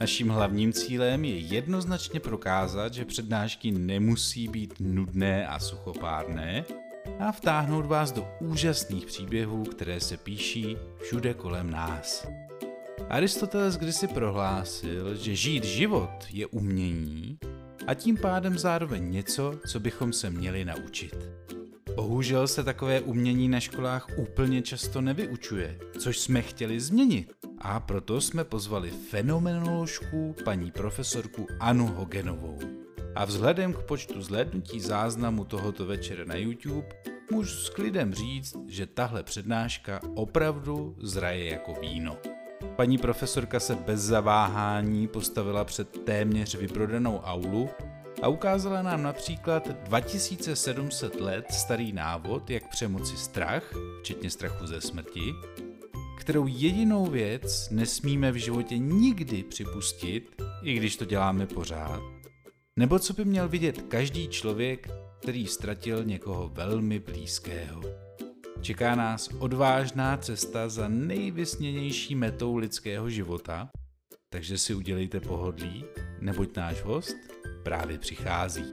Naším hlavním cílem je jednoznačně prokázat, že přednášky nemusí být nudné a suchopárné a vtáhnout vás do úžasných příběhů, které se píší všude kolem nás. Aristoteles kdysi prohlásil, že žít život je umění a tím pádem zároveň něco, co bychom se měli naučit. Bohužel se takové umění na školách úplně často nevyučuje, což jsme chtěli změnit. A proto jsme pozvali fenomenoložku paní profesorku Anu Hogenovou. A vzhledem k počtu zhlédnutí záznamu tohoto večera na YouTube můžu s klidem říct, že tahle přednáška opravdu zraje jako víno. Paní profesorka se bez zaváhání postavila před téměř vyprodanou aulu a ukázala nám například 2700 let starý návod, jak přemoci strach, včetně strachu ze smrti, kterou jedinou věc nesmíme v životě nikdy připustit, i když to děláme pořád, nebo co by měl vidět každý člověk, který ztratil někoho velmi blízkého. Čeká nás odvážná cesta za nejvysněnější metou lidského života, takže si udělejte pohodlí, neboť náš host právě přichází.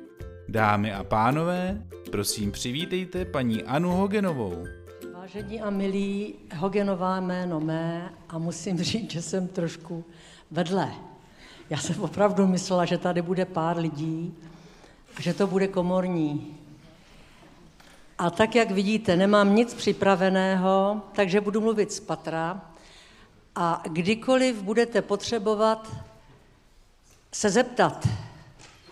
Dámy a pánové, prosím přivítejte paní Anu Hogenovou. Vážení a milí, Hogenová jméno mé a musím říct, že jsem trošku vedle. Já jsem opravdu myslela, že tady bude pár lidí, že to bude komorní. A tak, jak vidíte, nemám nic připraveného, takže budu mluvit z patra. A kdykoliv budete potřebovat se zeptat,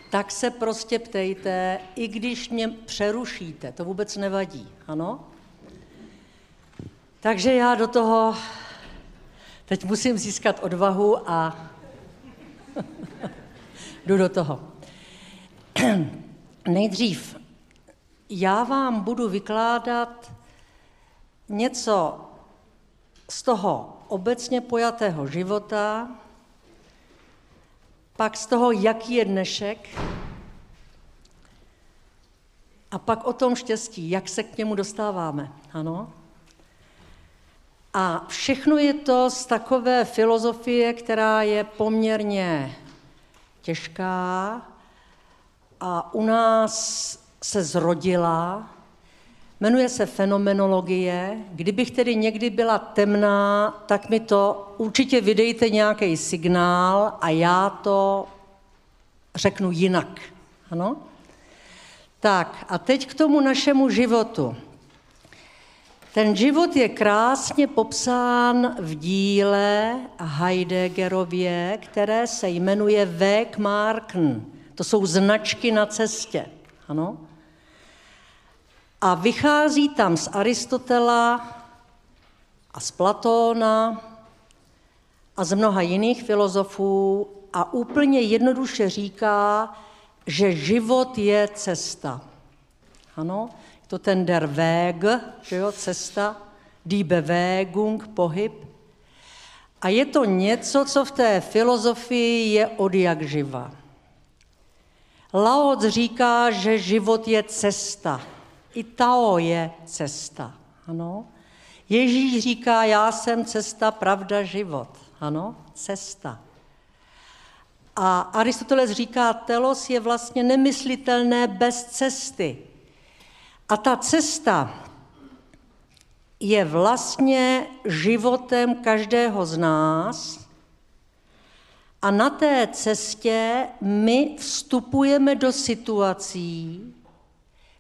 tak se prostě ptejte, i když mě přerušíte, to vůbec nevadí, ano? Takže já do toho teď musím získat odvahu a jdu do toho. Nejdřív já vám budu vykládat něco z toho obecně pojatého života, pak z toho, jaký je dnešek, a pak o tom štěstí, jak se k němu dostáváme. Ano? A všechno je to z takové filozofie, která je poměrně těžká a u nás se zrodila, jmenuje se fenomenologie. Kdybych tedy někdy byla temná, tak mi to určitě vydejte nějaký signál a já to řeknu jinak. Ano? Tak a teď k tomu našemu životu. Ten život je krásně popsán v díle Heideggerově, které se jmenuje Wegmarken. To jsou značky na cestě. Ano? A vychází tam z Aristotela a z Platóna a z mnoha jiných filozofů a úplně jednoduše říká, že život je cesta. Ano, to ten der Weg, že jo, cesta, die Bewegung, pohyb. A je to něco, co v té filozofii je od jak živa. Lao říká, že život je cesta. I Tao je cesta. Ano. Ježíš říká, já jsem cesta, pravda, život. Ano, cesta. A Aristoteles říká, telos je vlastně nemyslitelné bez cesty. A ta cesta je vlastně životem každého z nás. A na té cestě my vstupujeme do situací,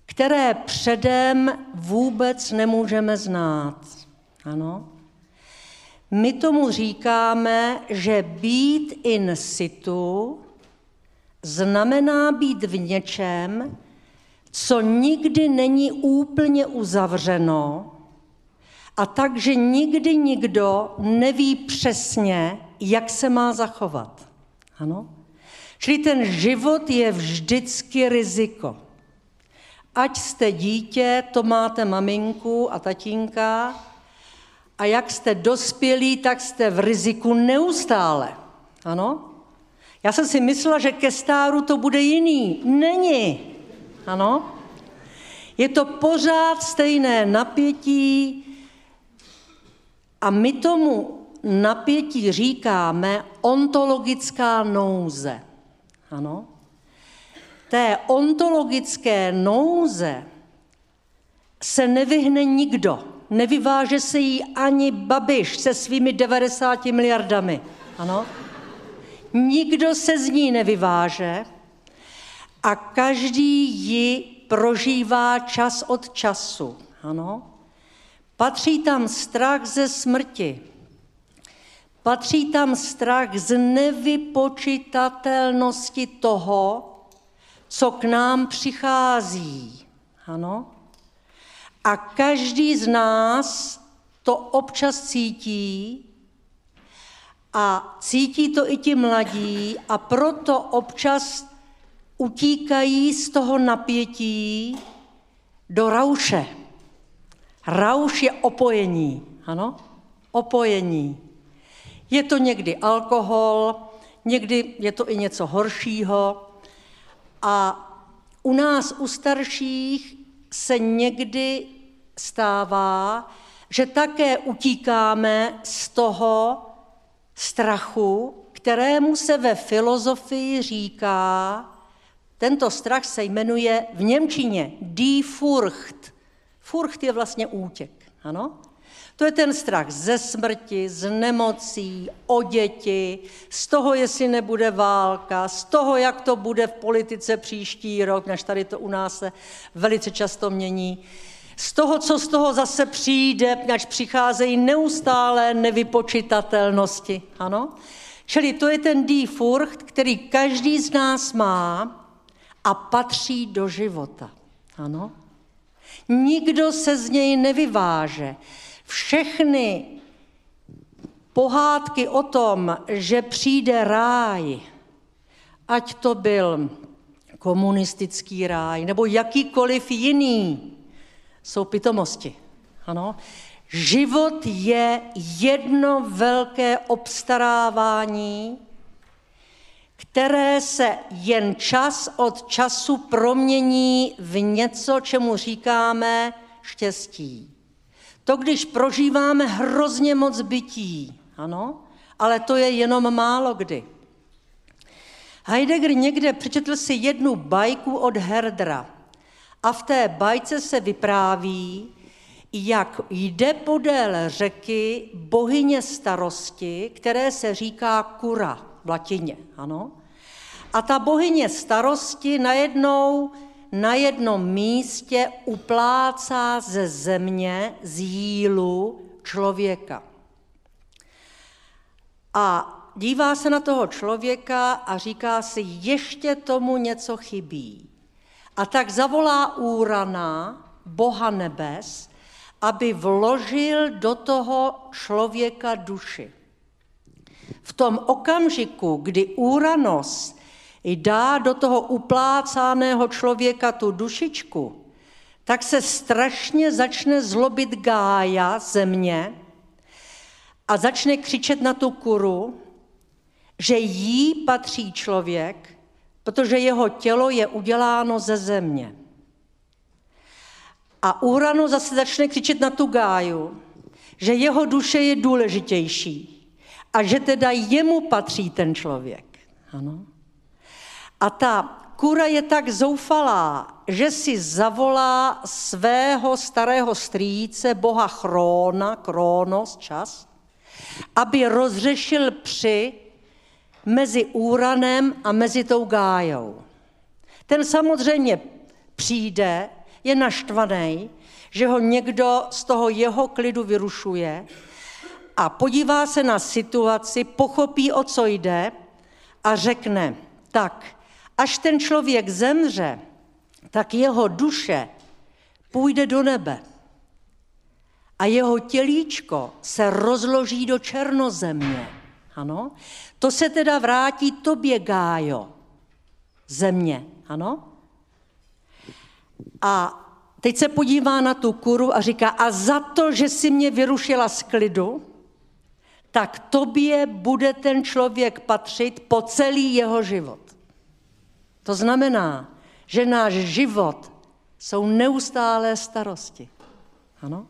které předem vůbec nemůžeme znát. Ano? My tomu říkáme, že být in situ znamená být v něčem, co nikdy není úplně uzavřeno, a takže nikdy nikdo neví přesně, jak se má zachovat. Ano? Čili ten život je vždycky riziko. Ať jste dítě, to máte maminku a tatínka, a jak jste dospělí, tak jste v riziku neustále. Ano? Já jsem si myslela, že ke stáru to bude jiný. Není. Ano? Je to pořád stejné napětí a my tomu napětí říkáme ontologická nouze. Ano? Té ontologické nouze se nevyhne nikdo. Nevyváže se jí ani Babiš se svými 90 miliardami. Ano? Nikdo se z ní nevyváže a každý ji prožívá čas od času. Ano? Patří tam strach ze smrti. Patří tam strach z nevypočitatelnosti toho, co k nám přichází. Ano? A každý z nás to občas cítí a cítí to i ti mladí a proto občas utíkají z toho napětí do rauše. Rauš je opojení, ano? Opojení. Je to někdy alkohol, někdy je to i něco horšího. A u nás, u starších, se někdy stává, že také utíkáme z toho strachu, kterému se ve filozofii říká, tento strach se jmenuje v Němčině die Furcht. Furcht je vlastně útěk, ano? To je ten strach ze smrti, z nemocí, o děti, z toho, jestli nebude válka, z toho, jak to bude v politice příští rok, než tady to u nás se velice často mění, z toho, co z toho zase přijde, až přicházejí neustále nevypočitatelnosti. Ano? Čili to je ten die Furcht, který každý z nás má a patří do života. Ano? Nikdo se z něj nevyváže všechny pohádky o tom, že přijde ráj, ať to byl komunistický ráj nebo jakýkoliv jiný, jsou pitomosti. Ano? Život je jedno velké obstarávání, které se jen čas od času promění v něco, čemu říkáme štěstí. To, když prožíváme hrozně moc bytí, ano, ale to je jenom málo kdy. Heidegger někde přečetl si jednu bajku od Herdra a v té bajce se vypráví, jak jde podél řeky bohyně starosti, které se říká kura v latině. Ano? A ta bohyně starosti najednou na jednom místě uplácá ze země, z jílu člověka. A dívá se na toho člověka a říká si, ještě tomu něco chybí. A tak zavolá Úrana, boha nebes, aby vložil do toho člověka duši. V tom okamžiku, kdy Úranos dá do toho uplácaného člověka tu dušičku, tak se strašně začne zlobit gája země a začne křičet na tu kuru, že jí patří člověk, protože jeho tělo je uděláno ze země. A Urano zase začne křičet na tu gáju, že jeho duše je důležitější a že teda jemu patří ten člověk. Ano. A ta kura je tak zoufalá, že si zavolá svého starého strýce, boha Chrona, Kronos, čas, aby rozřešil při mezi Úranem a mezi tou Gájou. Ten samozřejmě přijde, je naštvaný, že ho někdo z toho jeho klidu vyrušuje a podívá se na situaci, pochopí, o co jde a řekne, tak, Až ten člověk zemře, tak jeho duše půjde do nebe a jeho tělíčko se rozloží do černozemě. Ano? To se teda vrátí tobě, Gájo, země. Ano? A teď se podívá na tu kuru a říká, a za to, že si mě vyrušila z klidu, tak tobě bude ten člověk patřit po celý jeho život. To znamená, že náš život jsou neustálé starosti. Ano?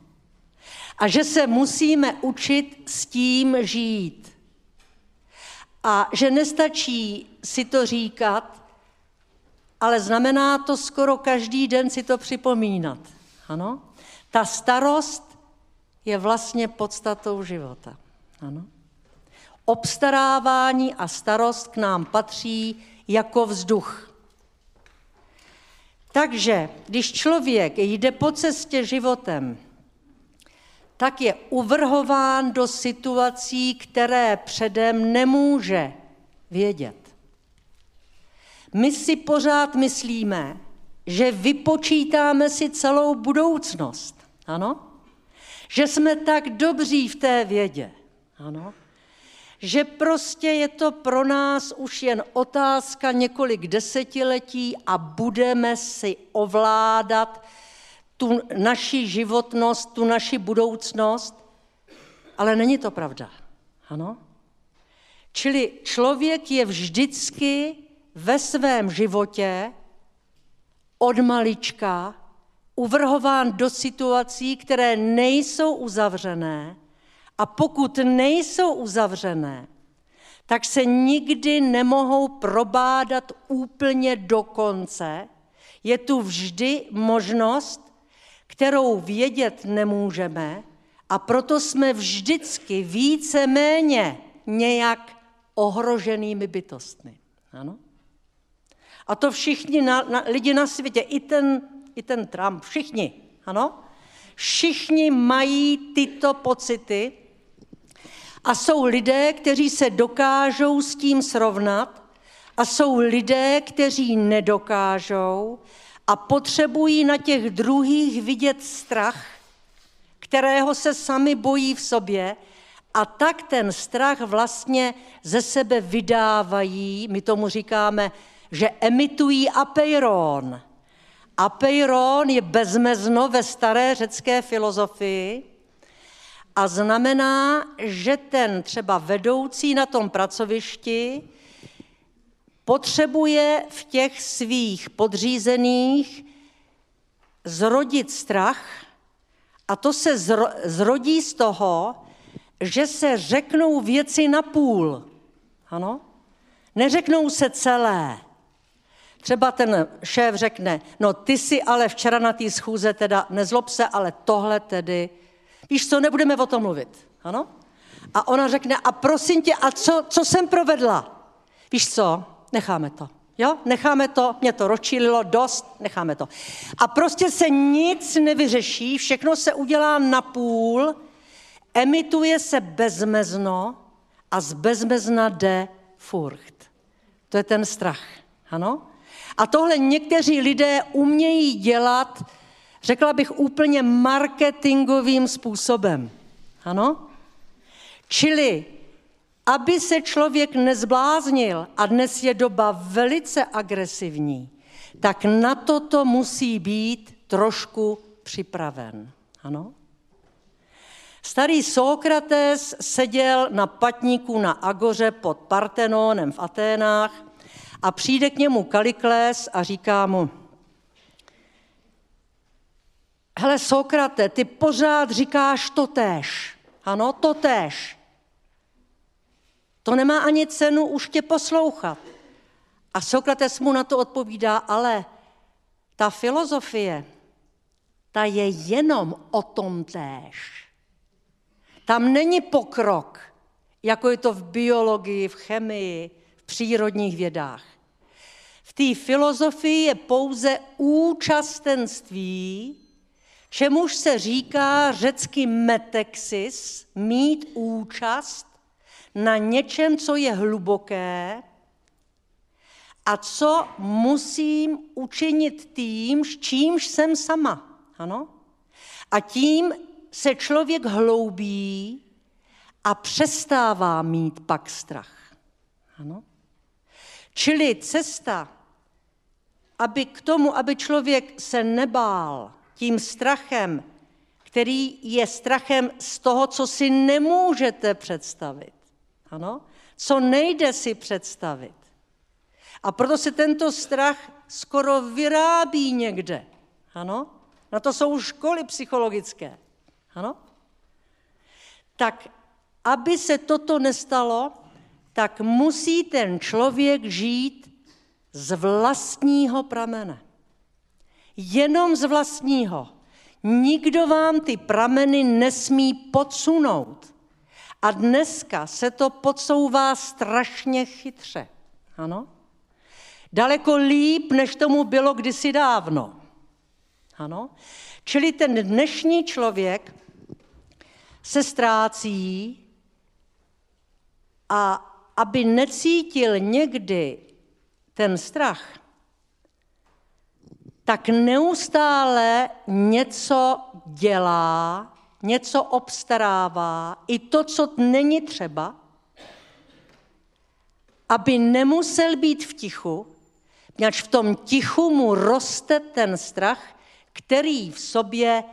A že se musíme učit s tím žít. A že nestačí si to říkat, ale znamená to skoro každý den si to připomínat. Ano? Ta starost je vlastně podstatou života. Ano? Obstarávání a starost k nám patří jako vzduch. Takže když člověk jde po cestě životem, tak je uvrhován do situací, které předem nemůže vědět. My si pořád myslíme, že vypočítáme si celou budoucnost. Ano? Že jsme tak dobří v té vědě. Ano? Že prostě je to pro nás už jen otázka několik desetiletí a budeme si ovládat tu naši životnost, tu naši budoucnost, ale není to pravda. Ano? Čili člověk je vždycky ve svém životě od malička uvrhován do situací, které nejsou uzavřené a pokud nejsou uzavřené, tak se nikdy nemohou probádat úplně do konce. Je tu vždy možnost, kterou vědět nemůžeme a proto jsme vždycky více méně nějak ohroženými bytostmi. Ano? A to všichni na, na, lidi na světě, i ten, i ten Trump, všichni, ano? Všichni mají tyto pocity a jsou lidé, kteří se dokážou s tím srovnat a jsou lidé, kteří nedokážou a potřebují na těch druhých vidět strach, kterého se sami bojí v sobě a tak ten strach vlastně ze sebe vydávají, my tomu říkáme, že emitují apeiron. Apeiron je bezmezno ve staré řecké filozofii a znamená, že ten třeba vedoucí na tom pracovišti potřebuje v těch svých podřízených zrodit strach a to se zrodí z toho, že se řeknou věci na půl. Ano? Neřeknou se celé. Třeba ten šéf řekne, no ty si ale včera na té schůze teda, nezlob se, ale tohle tedy, víš co, nebudeme o tom mluvit, ano? A ona řekne, a prosím tě, a co, co jsem provedla? Víš co, necháme to. Jo, necháme to, mě to rozčílilo dost, necháme to. A prostě se nic nevyřeší, všechno se udělá na půl, emituje se bezmezno a z bezmezna jde furcht. To je ten strach, ano? A tohle někteří lidé umějí dělat, řekla bych úplně marketingovým způsobem. Ano? Čili, aby se člověk nezbláznil, a dnes je doba velice agresivní, tak na toto musí být trošku připraven. Ano? Starý Sokrates seděl na patníku na Agoře pod Partenonem v Aténách a přijde k němu Kalikles a říká mu, hele Sokrate, ty pořád říkáš to též. Ano, to též. To nemá ani cenu už tě poslouchat. A Sokrates mu na to odpovídá, ale ta filozofie, ta je jenom o tom též. Tam není pokrok, jako je to v biologii, v chemii, v přírodních vědách. V té filozofii je pouze účastenství, čemuž se říká řecky metexis, mít účast na něčem, co je hluboké a co musím učinit tím, s čímž jsem sama. Ano? A tím se člověk hloubí a přestává mít pak strach. Ano? Čili cesta, aby k tomu, aby člověk se nebál tím strachem, který je strachem z toho, co si nemůžete představit. Ano? Co nejde si představit. A proto se tento strach skoro vyrábí někde. Ano? Na to jsou školy psychologické. Ano? Tak aby se toto nestalo, tak musí ten člověk žít z vlastního pramene. Jenom z vlastního. Nikdo vám ty prameny nesmí podsunout. A dneska se to podsouvá strašně chytře. Ano? Daleko líp, než tomu bylo kdysi dávno. Ano? Čili ten dnešní člověk se ztrácí a aby necítil někdy ten strach, tak neustále něco dělá, něco obstarává, i to, co není třeba, aby nemusel být v tichu, protože v tom tichu mu roste ten strach, který v sobě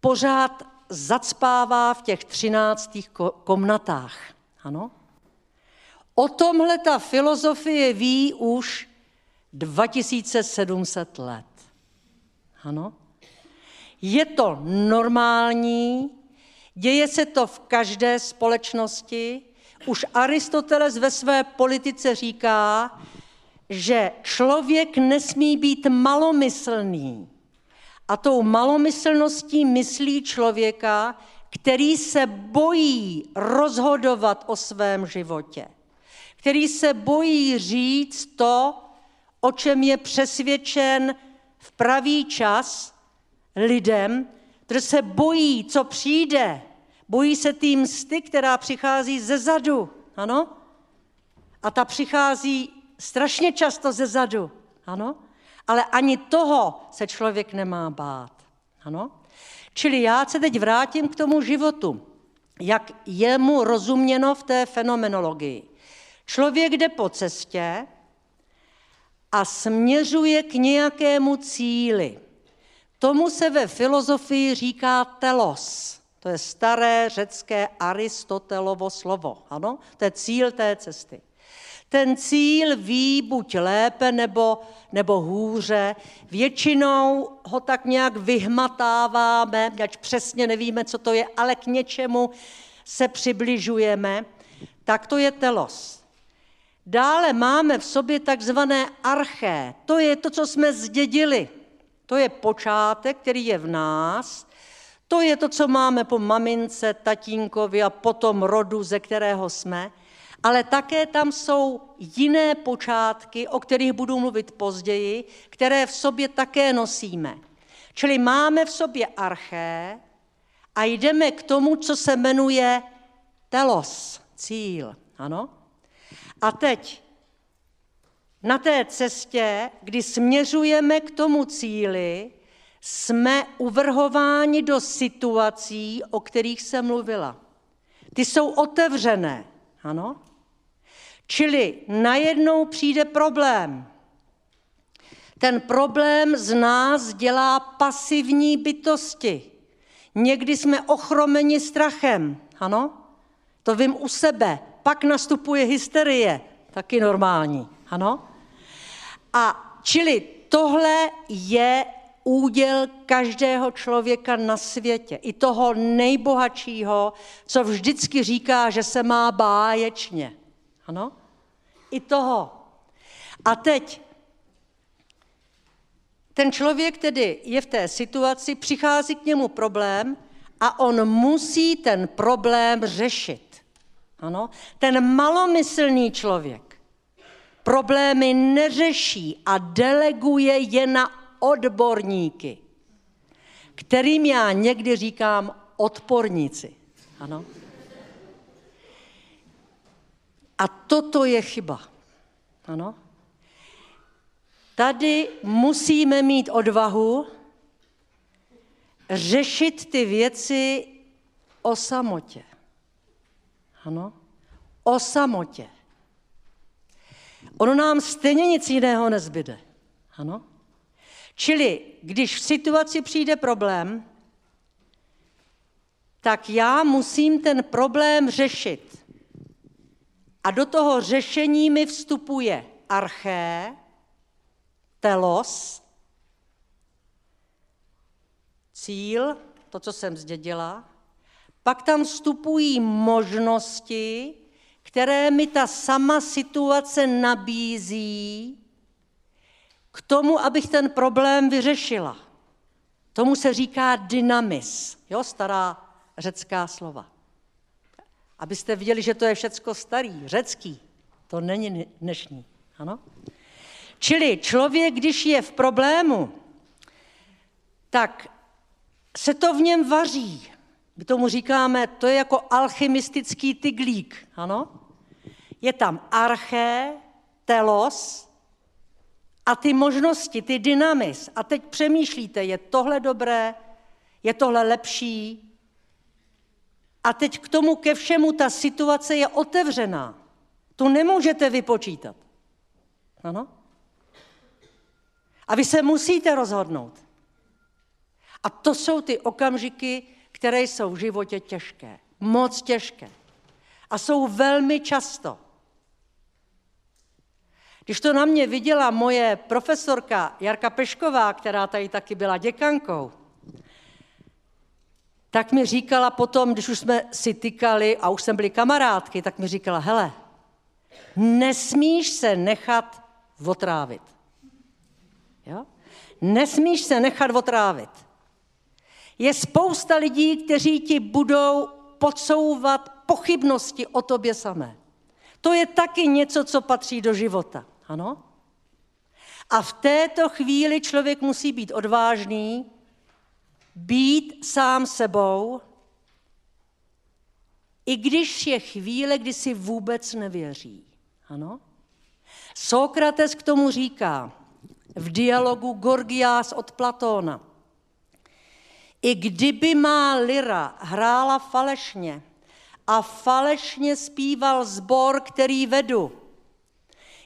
pořád zacpává v těch třináctých komnatách. Ano? O tomhle ta filozofie ví už 2700 let. Ano? Je to normální, děje se to v každé společnosti. Už Aristoteles ve své politice říká, že člověk nesmí být malomyslný. A tou malomyslností myslí člověka, který se bojí rozhodovat o svém životě, který se bojí říct to, o čem je přesvědčen v pravý čas lidem, kteří se bojí, co přijde. Bojí se tým msty, která přichází ze zadu. Ano? A ta přichází strašně často ze zadu. Ano? Ale ani toho se člověk nemá bát. Ano? Čili já se teď vrátím k tomu životu, jak je mu rozuměno v té fenomenologii. Člověk jde po cestě a směřuje k nějakému cíli. Tomu se ve filozofii říká telos. To je staré řecké Aristotelovo slovo. Ano? To je cíl té cesty. Ten cíl ví buď lépe nebo, nebo hůře. Většinou ho tak nějak vyhmatáváme, ať přesně nevíme, co to je, ale k něčemu se přibližujeme. Tak to je telos. Dále máme v sobě takzvané arché. To je to, co jsme zdědili. To je počátek, který je v nás. To je to, co máme po mamince, tatínkovi a potom rodu, ze kterého jsme ale také tam jsou jiné počátky, o kterých budu mluvit později, které v sobě také nosíme. Čili máme v sobě arché a jdeme k tomu, co se jmenuje telos, cíl. Ano? A teď na té cestě, kdy směřujeme k tomu cíli, jsme uvrhováni do situací, o kterých jsem mluvila. Ty jsou otevřené, ano? Čili najednou přijde problém. Ten problém z nás dělá pasivní bytosti. Někdy jsme ochromeni strachem, ano? To vím u sebe. Pak nastupuje hysterie, taky normální, ano? A čili tohle je úděl každého člověka na světě, i toho nejbohatšího, co vždycky říká, že se má báječně. Ano? i toho. A teď ten člověk tedy je v té situaci, přichází k němu problém a on musí ten problém řešit. Ano? Ten malomyslný člověk problémy neřeší a deleguje je na odborníky, kterým já někdy říkám odporníci. Ano? A toto je chyba. Ano? Tady musíme mít odvahu řešit ty věci o samotě. Ano? O samotě. Ono nám stejně nic jiného nezbyde. Ano? Čili, když v situaci přijde problém, tak já musím ten problém řešit. A do toho řešení mi vstupuje arché, telos, cíl, to, co jsem zdědila, pak tam vstupují možnosti, které mi ta sama situace nabízí k tomu, abych ten problém vyřešila. Tomu se říká dynamis, jo, stará řecká slova. Abyste viděli, že to je všecko starý, řecký. To není dnešní. Ano? Čili člověk, když je v problému, tak se to v něm vaří. My tomu říkáme, to je jako alchymistický tyglík. Ano? Je tam arché, telos a ty možnosti, ty dynamis. A teď přemýšlíte, je tohle dobré, je tohle lepší, a teď k tomu ke všemu ta situace je otevřená. Tu nemůžete vypočítat. Ano? A vy se musíte rozhodnout. A to jsou ty okamžiky, které jsou v životě těžké. Moc těžké. A jsou velmi často. Když to na mě viděla moje profesorka Jarka Pešková, která tady taky byla děkankou, tak mi říkala potom, když už jsme si tykali a už jsme byli kamarádky, tak mi říkala, hele, nesmíš se nechat otrávit. Jo? Nesmíš se nechat otrávit. Je spousta lidí, kteří ti budou podsouvat pochybnosti o tobě samé. To je taky něco, co patří do života. Ano? A v této chvíli člověk musí být odvážný, být sám sebou, i když je chvíle, kdy si vůbec nevěří. Ano? Sokrates k tomu říká v dialogu Gorgias od Platóna. I kdyby má lira hrála falešně a falešně zpíval zbor, který vedu,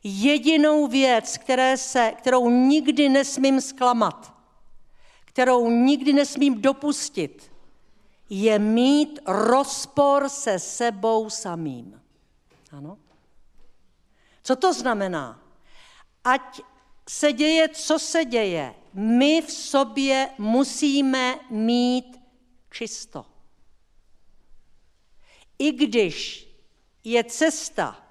jedinou věc, které se, kterou nikdy nesmím zklamat, kterou nikdy nesmím dopustit, je mít rozpor se sebou samým. Ano? Co to znamená? Ať se děje, co se děje, my v sobě musíme mít čisto. I když je cesta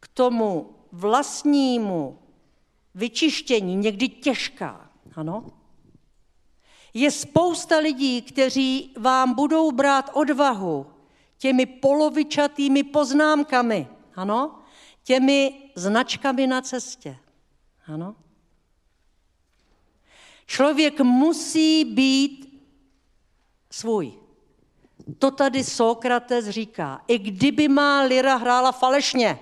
k tomu vlastnímu vyčištění někdy těžká, ano, je spousta lidí, kteří vám budou brát odvahu těmi polovičatými poznámkami, ano, těmi značkami na cestě. Ano. Člověk musí být svůj. To tady Sokrates říká. I kdyby má lira hrála falešně,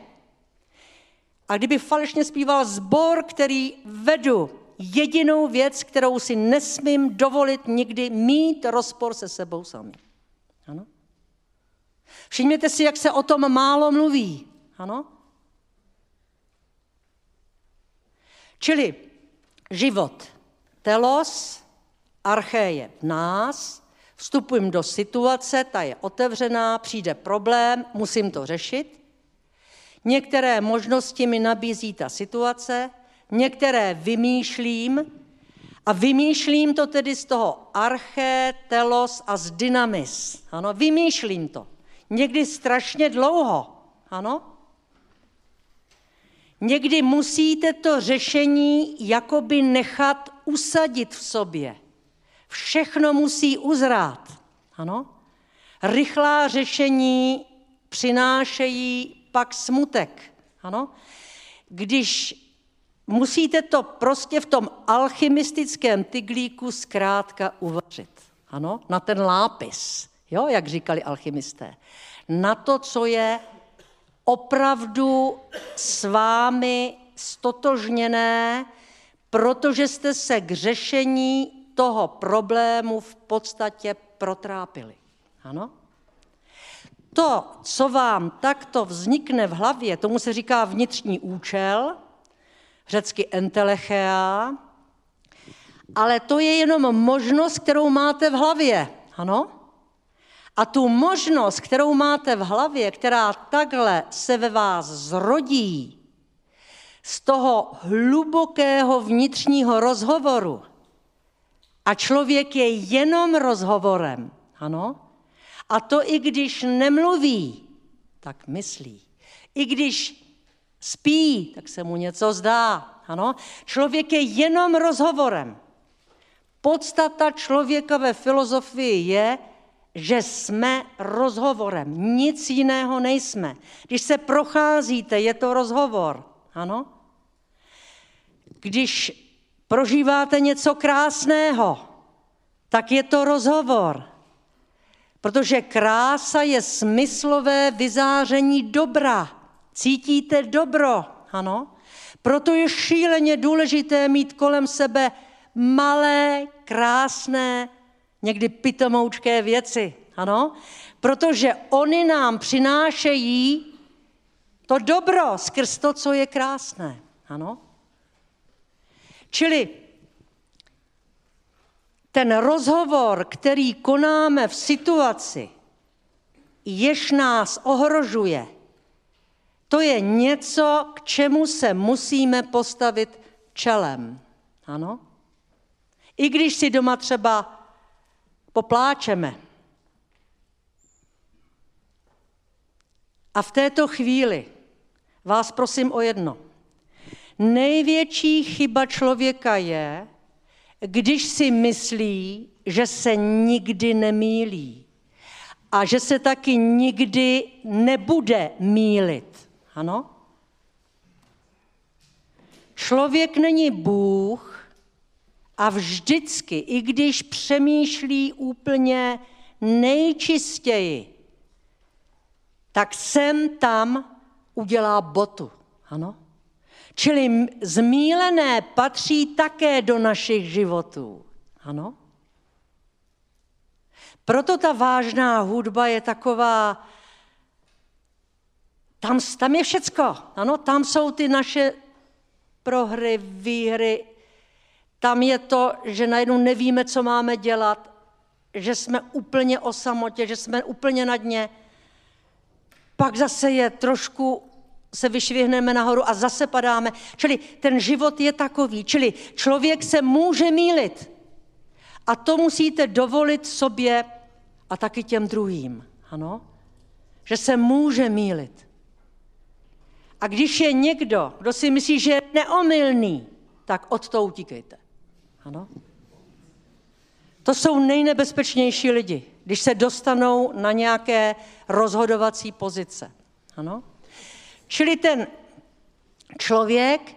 a kdyby falešně zpíval zbor, který vedu, jedinou věc, kterou si nesmím dovolit nikdy mít rozpor se sebou sami. Ano? Všimněte si, jak se o tom málo mluví. Ano? Čili život, telos, archéje v nás, vstupujem do situace, ta je otevřená, přijde problém, musím to řešit. Některé možnosti mi nabízí ta situace, některé vymýšlím a vymýšlím to tedy z toho arché, telos a z dynamis. Ano, vymýšlím to. Někdy strašně dlouho. Ano? Někdy musíte to řešení jakoby nechat usadit v sobě. Všechno musí uzrát. Ano? Rychlá řešení přinášejí pak smutek. Ano? Když musíte to prostě v tom alchymistickém tyglíku zkrátka uvařit. Ano, na ten lápis, jo, jak říkali alchymisté. Na to, co je opravdu s vámi stotožněné, protože jste se k řešení toho problému v podstatě protrápili. Ano? to, co vám takto vznikne v hlavě, tomu se říká vnitřní účel, řecky entelechea, ale to je jenom možnost, kterou máte v hlavě. Ano? A tu možnost, kterou máte v hlavě, která takhle se ve vás zrodí, z toho hlubokého vnitřního rozhovoru, a člověk je jenom rozhovorem, ano? A to i když nemluví, tak myslí. I když spí, tak se mu něco zdá, ano? Člověk je jenom rozhovorem. Podstata člověka ve filozofii je, že jsme rozhovorem. Nic jiného nejsme. Když se procházíte, je to rozhovor. Ano? Když prožíváte něco krásného, tak je to rozhovor. Protože krása je smyslové vyzáření dobra. Cítíte dobro, ano? Proto je šíleně důležité mít kolem sebe malé, krásné, někdy pitomoučké věci, ano? Protože oni nám přinášejí to dobro skrz to, co je krásné, ano? Čili ten rozhovor, který konáme v situaci, jež nás ohrožuje, to je něco, k čemu se musíme postavit čelem. Ano? I když si doma třeba popláčeme. A v této chvíli vás prosím o jedno. Největší chyba člověka je, když si myslí, že se nikdy nemýlí a že se taky nikdy nebude mílit. Ano? Člověk není Bůh a vždycky, i když přemýšlí úplně nejčistěji, tak sem tam udělá botu. Ano? Čili zmílené patří také do našich životů. Ano? Proto ta vážná hudba je taková, tam, tam je všecko. Ano, tam jsou ty naše prohry, výhry. Tam je to, že najednou nevíme, co máme dělat, že jsme úplně o samotě, že jsme úplně na dně. Pak zase je trošku se vyšvihneme nahoru a zase padáme. Čili ten život je takový. Čili člověk se může mílit. A to musíte dovolit sobě a taky těm druhým. Ano? Že se může mílit. A když je někdo, kdo si myslí, že je neomylný, tak od toho utíkejte. Ano? To jsou nejnebezpečnější lidi, když se dostanou na nějaké rozhodovací pozice. Ano? Čili ten člověk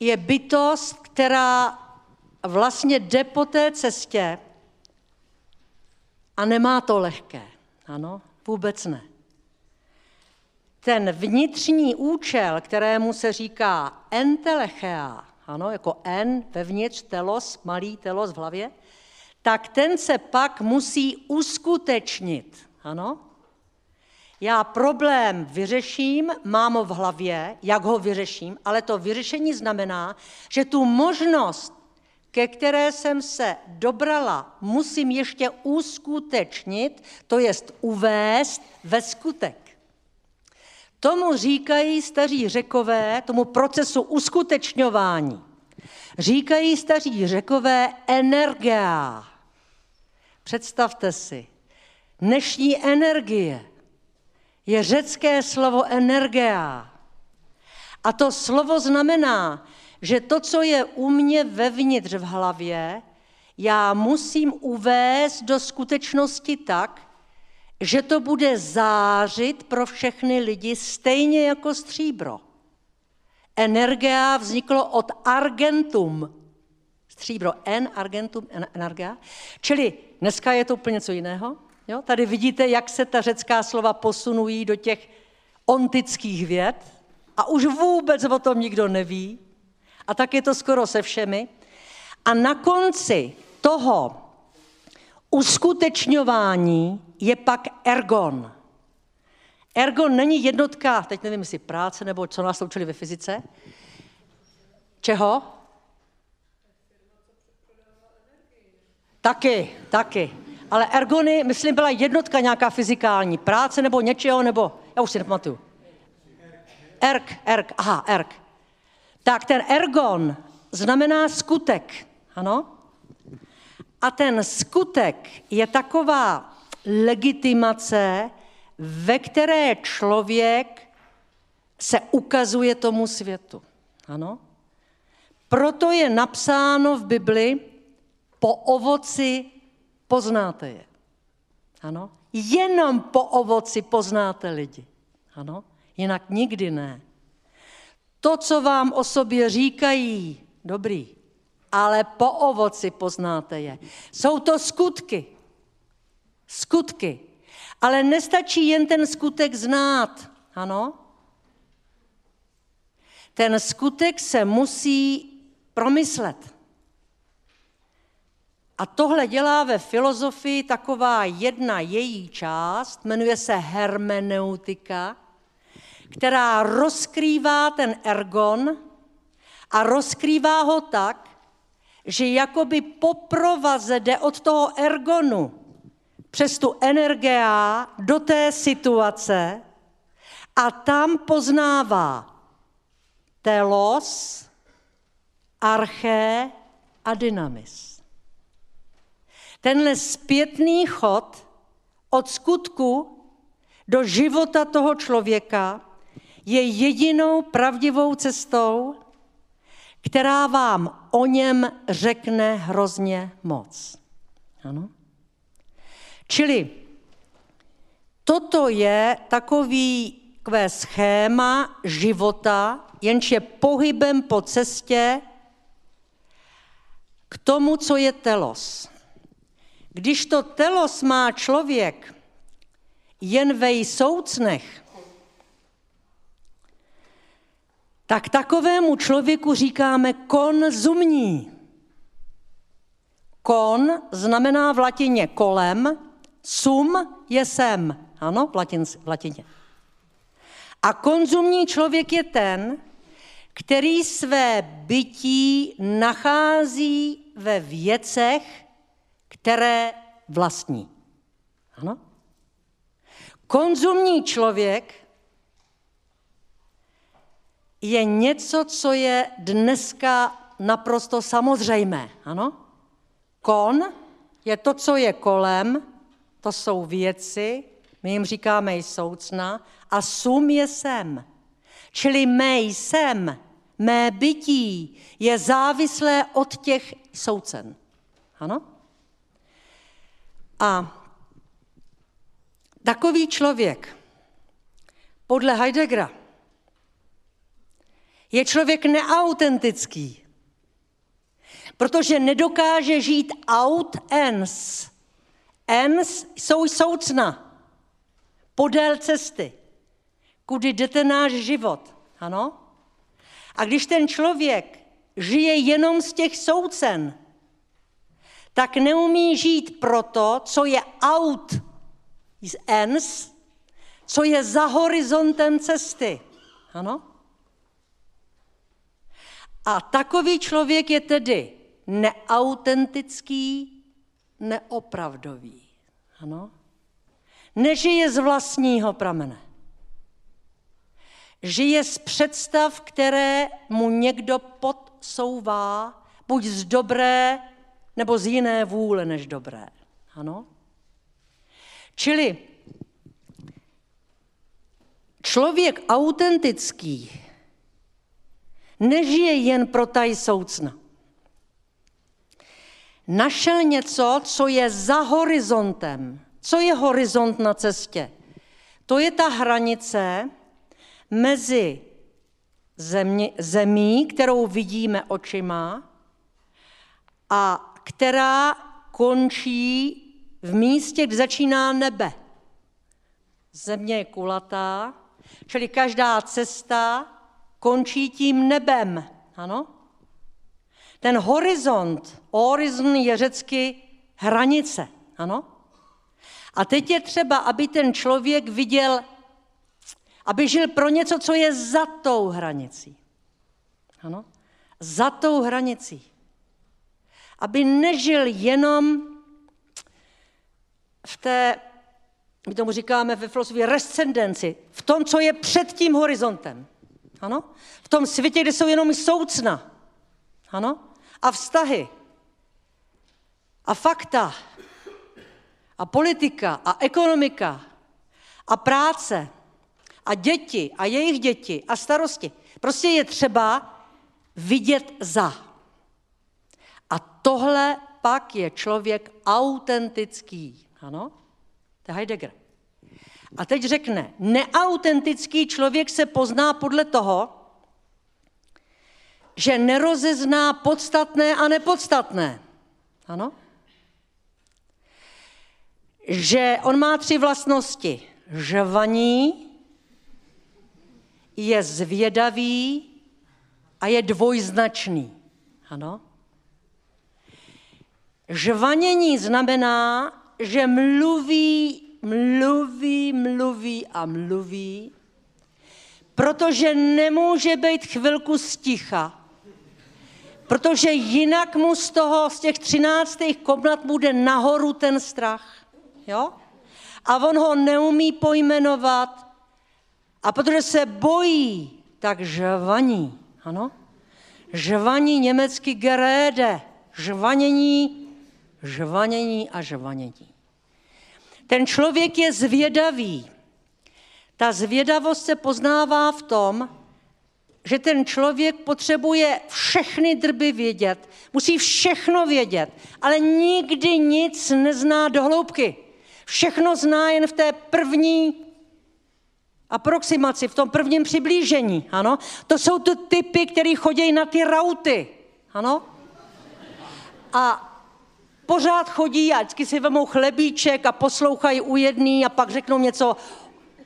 je bytost, která vlastně jde po té cestě a nemá to lehké. Ano, vůbec ne. Ten vnitřní účel, kterému se říká entelechea, ano, jako en, vevnitř, telos, malý telos v hlavě, tak ten se pak musí uskutečnit. Ano? Já problém vyřeším, mám ho v hlavě, jak ho vyřeším, ale to vyřešení znamená, že tu možnost, ke které jsem se dobrala, musím ještě uskutečnit, to jest uvést ve skutek. Tomu říkají staří řekové, tomu procesu uskutečňování. Říkají staří řekové energia. Představte si, dnešní energie je řecké slovo energia. A to slovo znamená, že to, co je u mě vevnitř v hlavě, já musím uvést do skutečnosti tak, že to bude zářit pro všechny lidi stejně jako stříbro. Energia vzniklo od argentum. Stříbro N, argentum, energia. Čili dneska je to úplně něco jiného. Jo? Tady vidíte, jak se ta řecká slova posunují do těch ontických věd a už vůbec o tom nikdo neví. A tak je to skoro se všemi. A na konci toho uskutečňování je pak ergon. Ergon není jednotka, teď nevím, jestli práce nebo co nás učili ve fyzice. Čeho? Taky, taky. Ale ergony, myslím, byla jednotka nějaká fyzikální. Práce nebo něčeho, nebo, já už si nepamatuju. Erk, erk, aha, erk. Tak ten ergon znamená skutek, ano? A ten skutek je taková legitimace, ve které člověk se ukazuje tomu světu. Ano? Proto je napsáno v Bibli, po ovoci poznáte je. Ano? Jenom po ovoci poznáte lidi. Ano? Jinak nikdy ne. To, co vám o sobě říkají, dobrý, ale po ovoci poznáte je. Jsou to skutky. Skutky. Ale nestačí jen ten skutek znát. Ano? Ten skutek se musí promyslet. A tohle dělá ve filozofii taková jedna její část, jmenuje se hermeneutika, která rozkrývá ten ergon a rozkrývá ho tak, že jakoby poprovaze jde od toho ergonu přes tu energia do té situace a tam poznává telos, arché a dynamis. Tenhle zpětný chod od skutku do života toho člověka je jedinou pravdivou cestou, která vám o něm řekne hrozně moc. Ano? Čili toto je takový takové schéma života, jenž je pohybem po cestě k tomu, co je telos. Když to telos má člověk jen ve soucnech, tak takovému člověku říkáme konzumní. Kon znamená v latině kolem, sum je sem, ano, v, latin, v latině. A konzumní člověk je ten, který své bytí nachází ve věcech, které vlastní. Ano? Konzumní člověk je něco, co je dneska naprosto samozřejmé. Ano? Kon je to, co je kolem, to jsou věci, my jim říkáme i soucna, a sum je sem. Čili mé jsem, mé bytí je závislé od těch soucen. Ano? A takový člověk podle Heideggera je člověk neautentický, protože nedokáže žít out ens. Ens jsou soucna, podél cesty, kudy jdete náš život. Ano? A když ten člověk žije jenom z těch soucen, tak neumí žít proto, co je out z ens, co je za horizontem cesty. Ano? A takový člověk je tedy neautentický, neopravdový. Ano? Nežije z vlastního pramene. Žije z představ, které mu někdo podsouvá, buď z dobré, nebo z jiné vůle než dobré. Ano? Čili člověk autentický nežije jen pro taj soucna. Našel něco, co je za horizontem. Co je horizont na cestě? To je ta hranice mezi zemí, kterou vidíme očima, a která končí v místě, kde začíná nebe. Země je kulatá, čili každá cesta končí tím nebem. Ano? Ten horizont, horizon je řecky hranice. Ano? A teď je třeba, aby ten člověk viděl Aby žil pro něco, co je za tou hranicí. Ano? Za tou hranicí. Aby nežil jenom v té, my tomu říkáme ve filozofii, rescendenci, v tom, co je před tím horizontem. Ano? V tom světě, kde jsou jenom soucna. Ano? A vztahy. A fakta. A politika. A ekonomika. A práce. A děti. A jejich děti. A starosti. Prostě je třeba vidět za. A tohle pak je člověk autentický. Ano? To je Heidegger. A teď řekne, neautentický člověk se pozná podle toho, že nerozezná podstatné a nepodstatné. Ano? Že on má tři vlastnosti. Žvaní, je zvědavý a je dvojznačný. Ano? Žvanění znamená, že mluví, mluví, mluví a mluví, protože nemůže být chvilku sticha, protože jinak mu z toho, z těch třináctých komnat bude nahoru ten strach. Jo? A on ho neumí pojmenovat. A protože se bojí, tak žvaní. Ano? Žvaní německy gerede. Žvanění, žvanění a žvanění. Ten člověk je zvědavý. Ta zvědavost se poznává v tom, že ten člověk potřebuje všechny drby vědět, musí všechno vědět, ale nikdy nic nezná do hloubky. Všechno zná jen v té první aproximaci, v tom prvním přiblížení. Ano? To jsou ty typy, které chodí na ty rauty. Ano? A pořád chodí a vždycky si vemou chlebíček a poslouchají u jedný a pak řeknou něco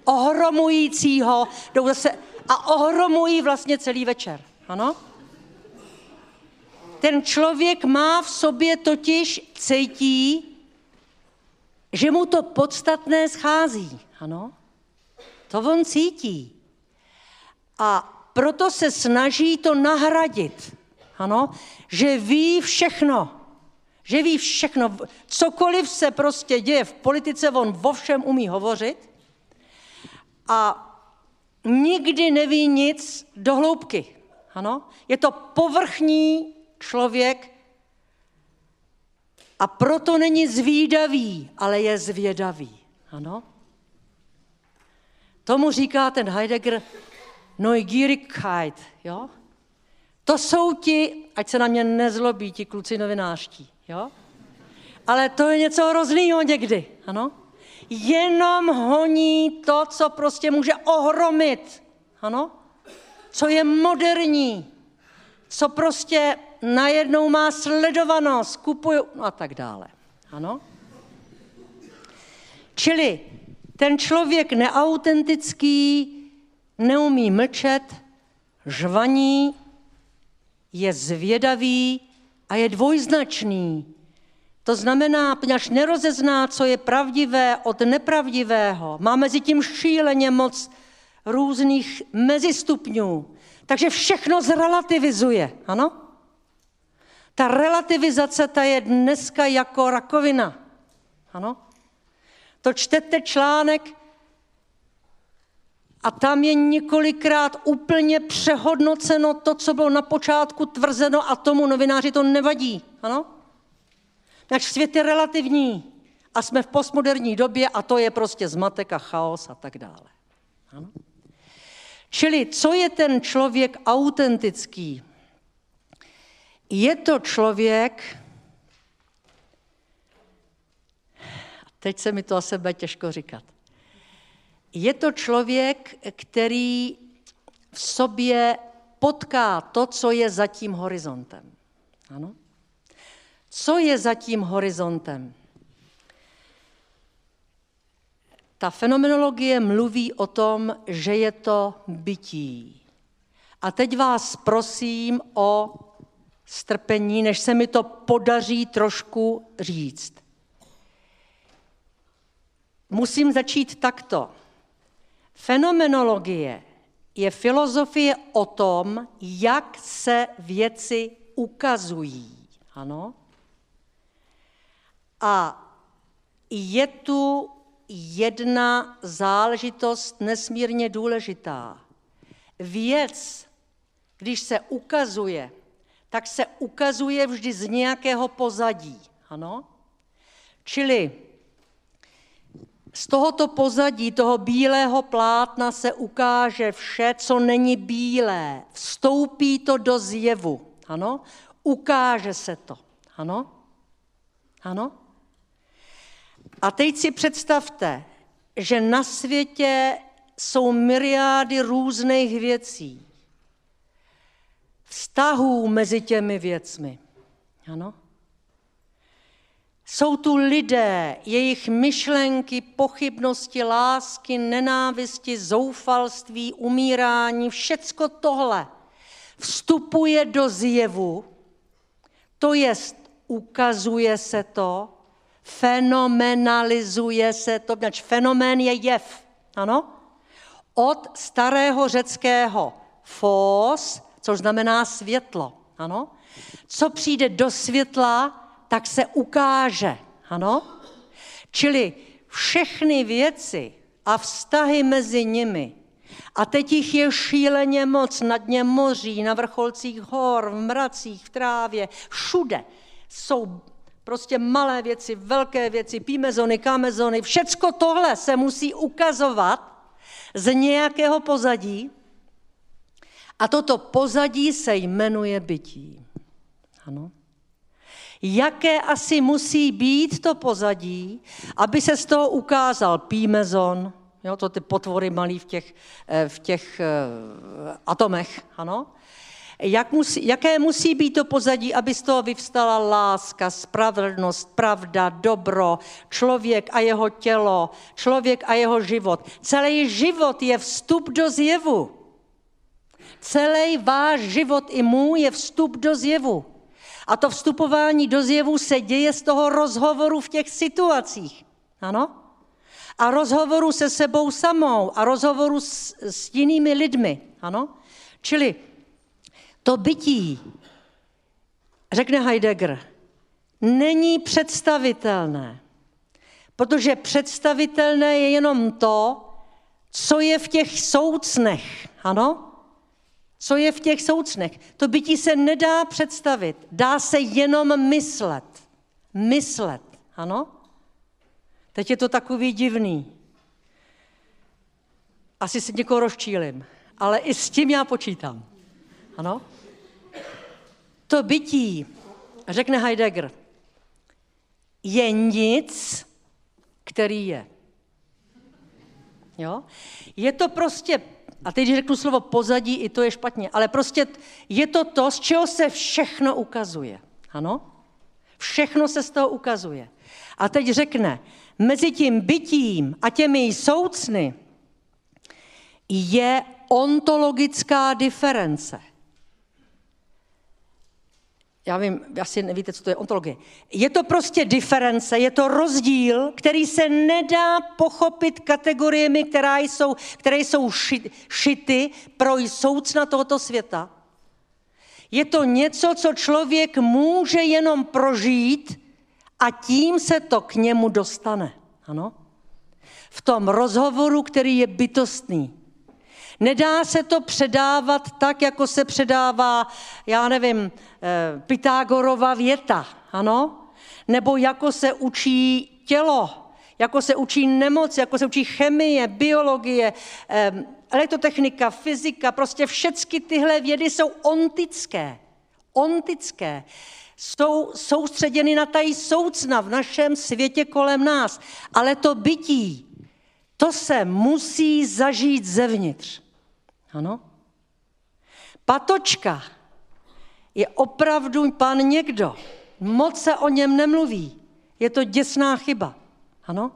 ohromujícího, jdou zase a ohromují vlastně celý večer. Ano? Ten člověk má v sobě totiž cítí, že mu to podstatné schází. Ano? To on cítí. A proto se snaží to nahradit. Ano? Že ví všechno. Že ví všechno. Cokoliv se prostě děje v politice, on vo všem umí hovořit. A nikdy neví nic do hloubky. Ano? Je to povrchní člověk a proto není zvídavý, ale je zvědavý. Ano? Tomu říká ten Heidegger Neugierigkeit. Jo? To jsou ti, ať se na mě nezlobí, ti kluci novinářští. Jo? Ale to je něco hroznýho někdy. Ano? jenom honí to, co prostě může ohromit. Ano? Co je moderní, co prostě najednou má sledovanost, kupuju a tak dále. Ano? Čili ten člověk neautentický neumí mlčet, žvaní, je zvědavý a je dvojznačný. To znamená, poněvadž nerozezná, co je pravdivé od nepravdivého, má mezi tím šíleně moc různých mezistupňů, takže všechno zrelativizuje, ano? Ta relativizace, ta je dneska jako rakovina, ano? To čtete článek a tam je několikrát úplně přehodnoceno to, co bylo na počátku tvrzeno a tomu novináři to nevadí, ano? Náš svět je relativní a jsme v postmoderní době a to je prostě zmatek a chaos a tak dále. Ano? Čili co je ten člověk autentický? Je to člověk, teď se mi to asi bude těžko říkat, je to člověk, který v sobě potká to, co je za tím horizontem. Ano? Co je za tím horizontem? Ta fenomenologie mluví o tom, že je to bytí. A teď vás prosím o strpení, než se mi to podaří trošku říct. Musím začít takto. Fenomenologie je filozofie o tom, jak se věci ukazují. Ano? A je tu jedna záležitost nesmírně důležitá. Věc, když se ukazuje, tak se ukazuje vždy z nějakého pozadí. Ano? Čili z tohoto pozadí, toho bílého plátna se ukáže vše, co není bílé. Vstoupí to do zjevu. Ano? Ukáže se to. Ano? Ano? A teď si představte, že na světě jsou myriády různých věcí. Vztahů mezi těmi věcmi. Ano? Jsou tu lidé, jejich myšlenky, pochybnosti, lásky, nenávisti, zoufalství, umírání, všecko tohle vstupuje do zjevu, to jest ukazuje se to, fenomenalizuje se to, znači fenomén je jev, ano? Od starého řeckého fos, což znamená světlo, ano? Co přijde do světla, tak se ukáže. Ano? Čili všechny věci a vztahy mezi nimi, a teď jich je šíleně moc na dně moří, na vrcholcích hor, v mracích, v trávě, všude jsou prostě malé věci, velké věci, pímezony, kamezony, všecko tohle se musí ukazovat z nějakého pozadí a toto pozadí se jmenuje bytí. Ano jaké asi musí být to pozadí, aby se z toho ukázal pímezon, jo, to ty potvory malý v těch, eh, v těch uh, atomech, ano? Jak musí, jaké musí být to pozadí, aby z toho vyvstala láska, spravedlnost, pravda, dobro, člověk a jeho tělo, člověk a jeho život. Celý život je vstup do zjevu. Celý váš život i můj je vstup do zjevu. A to vstupování do zjevu se děje z toho rozhovoru v těch situacích. Ano? A rozhovoru se sebou samou a rozhovoru s, s jinými lidmi. Ano? Čili to bytí, řekne Heidegger, není představitelné. Protože představitelné je jenom to, co je v těch soucnech. Ano? Co je v těch soucnech. To bytí se nedá představit, dá se jenom myslet. Myslet, ano? Teď je to takový divný. Asi si někoho rozčílim, ale i s tím já počítám. Ano? To bytí, řekne Heidegger, je nic, který je. Jo? Je to prostě a teď řeknu slovo pozadí, i to je špatně, ale prostě je to to, z čeho se všechno ukazuje. Ano? Všechno se z toho ukazuje. A teď řekne, mezi tím bytím a těmi soucny je ontologická diference já vím, asi nevíte, co to je ontologie. Je to prostě diference, je to rozdíl, který se nedá pochopit kategoriemi, které jsou, které jsou šity pro soucna tohoto světa. Je to něco, co člověk může jenom prožít a tím se to k němu dostane. Ano? V tom rozhovoru, který je bytostný. Nedá se to předávat tak, jako se předává, já nevím, Pythagorova věta, ano? Nebo jako se učí tělo, jako se učí nemoc, jako se učí chemie, biologie, eh, elektrotechnika, fyzika, prostě všechny tyhle vědy jsou ontické. Ontické. Jsou soustředěny na tají soucna v našem světě kolem nás. Ale to bytí, to se musí zažít zevnitř. Ano? Patočka je opravdu pan někdo. Moc se o něm nemluví. Je to děsná chyba. Ano?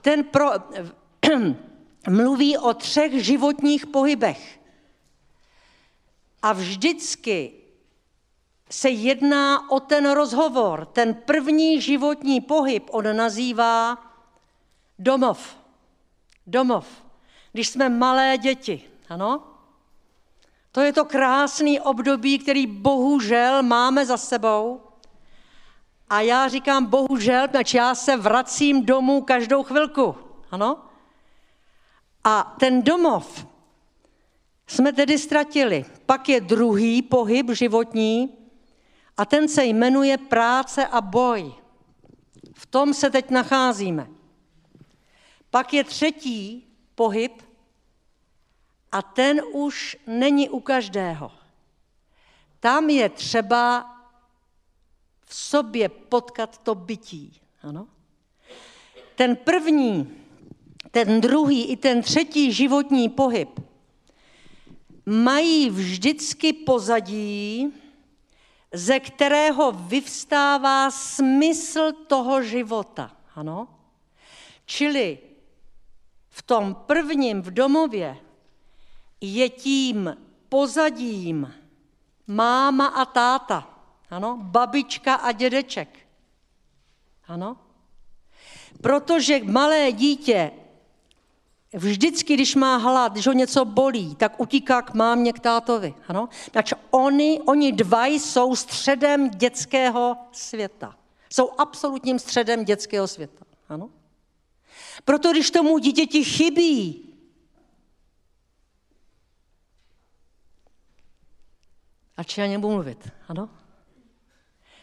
Ten pro, mluví o třech životních pohybech. A vždycky se jedná o ten rozhovor. Ten první životní pohyb on nazývá domov. Domov. když jsme malé děti, ano? To je to krásný období, který bohužel máme za sebou. A já říkám bohužel, protože já se vracím domů každou chvilku, ano? A ten domov jsme tedy ztratili. Pak je druhý pohyb životní a ten se jmenuje práce a boj. V tom se teď nacházíme. Pak je třetí pohyb a ten už není u každého. Tam je třeba v sobě potkat to bytí. Ano? Ten první, ten druhý i ten třetí životní pohyb mají vždycky pozadí, ze kterého vyvstává smysl toho života. Ano? Čili v tom prvním v domově je tím pozadím máma a táta, ano, babička a dědeček. Ano? Protože malé dítě vždycky, když má hlad, když ho něco bolí, tak utíká k mámě, k tátovi. Ano? Takže oni, oni dva jsou středem dětského světa. Jsou absolutním středem dětského světa. Ano? Proto když tomu dítěti chybí, a či já nebudu mluvit, ano?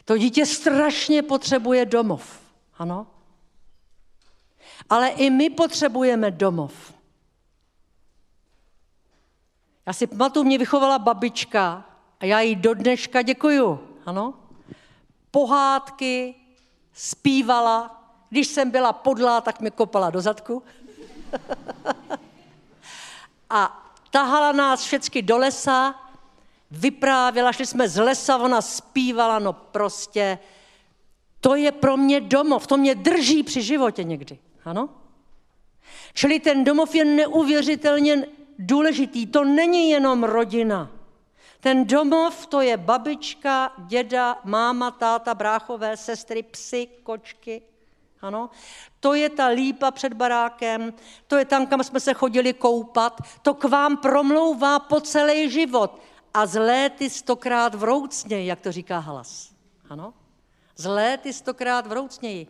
To dítě strašně potřebuje domov, ano? Ale i my potřebujeme domov. Já si pamatuju, mě vychovala babička a já jí do dneška děkuju, ano? Pohádky, zpívala, když jsem byla podlá, tak mě kopala do zadku. a tahala nás všechny do lesa, vyprávěla, šli jsme z lesa, ona zpívala, no prostě, to je pro mě domov, to mě drží při životě někdy, ano? Čili ten domov je neuvěřitelně důležitý, to není jenom rodina. Ten domov to je babička, děda, máma, táta, bráchové, sestry, psy, kočky, ano? To je ta lípa před barákem, to je tam, kam jsme se chodili koupat, to k vám promlouvá po celý život. A z léty stokrát vroucněji, jak to říká hlas. Ano? Z léty stokrát vroucněji.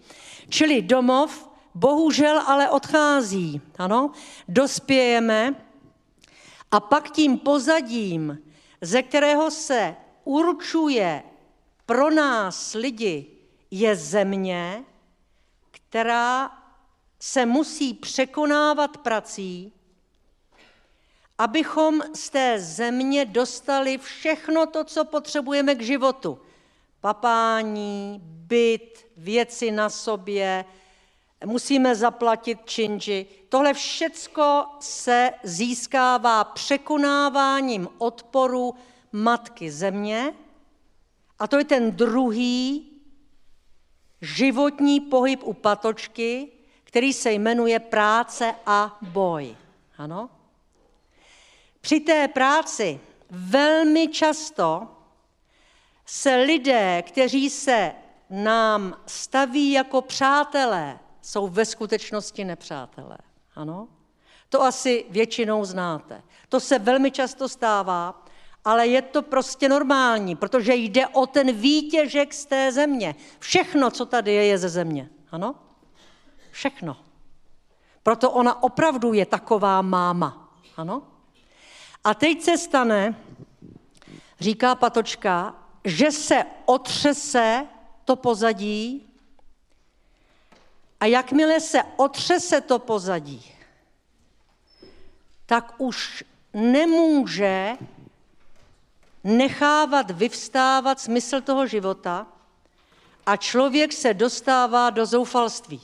Čili domov bohužel ale odchází. Ano? Dospějeme a pak tím pozadím, ze kterého se určuje pro nás lidi, je země, která se musí překonávat prací, abychom z té země dostali všechno to, co potřebujeme k životu. Papání, byt, věci na sobě, musíme zaplatit činži. Tohle všecko se získává překonáváním odporu matky země a to je ten druhý životní pohyb u patočky, který se jmenuje práce a boj. Ano? Při té práci velmi často se lidé, kteří se nám staví jako přátelé, jsou ve skutečnosti nepřátelé. Ano? To asi většinou znáte. To se velmi často stává ale je to prostě normální, protože jde o ten výtěžek z té země. Všechno, co tady je, je ze země. Ano? Všechno. Proto ona opravdu je taková máma. Ano? A teď se stane, říká Patočka, že se otřese to pozadí a jakmile se otřese to pozadí, tak už nemůže nechávat vyvstávat smysl toho života a člověk se dostává do zoufalství.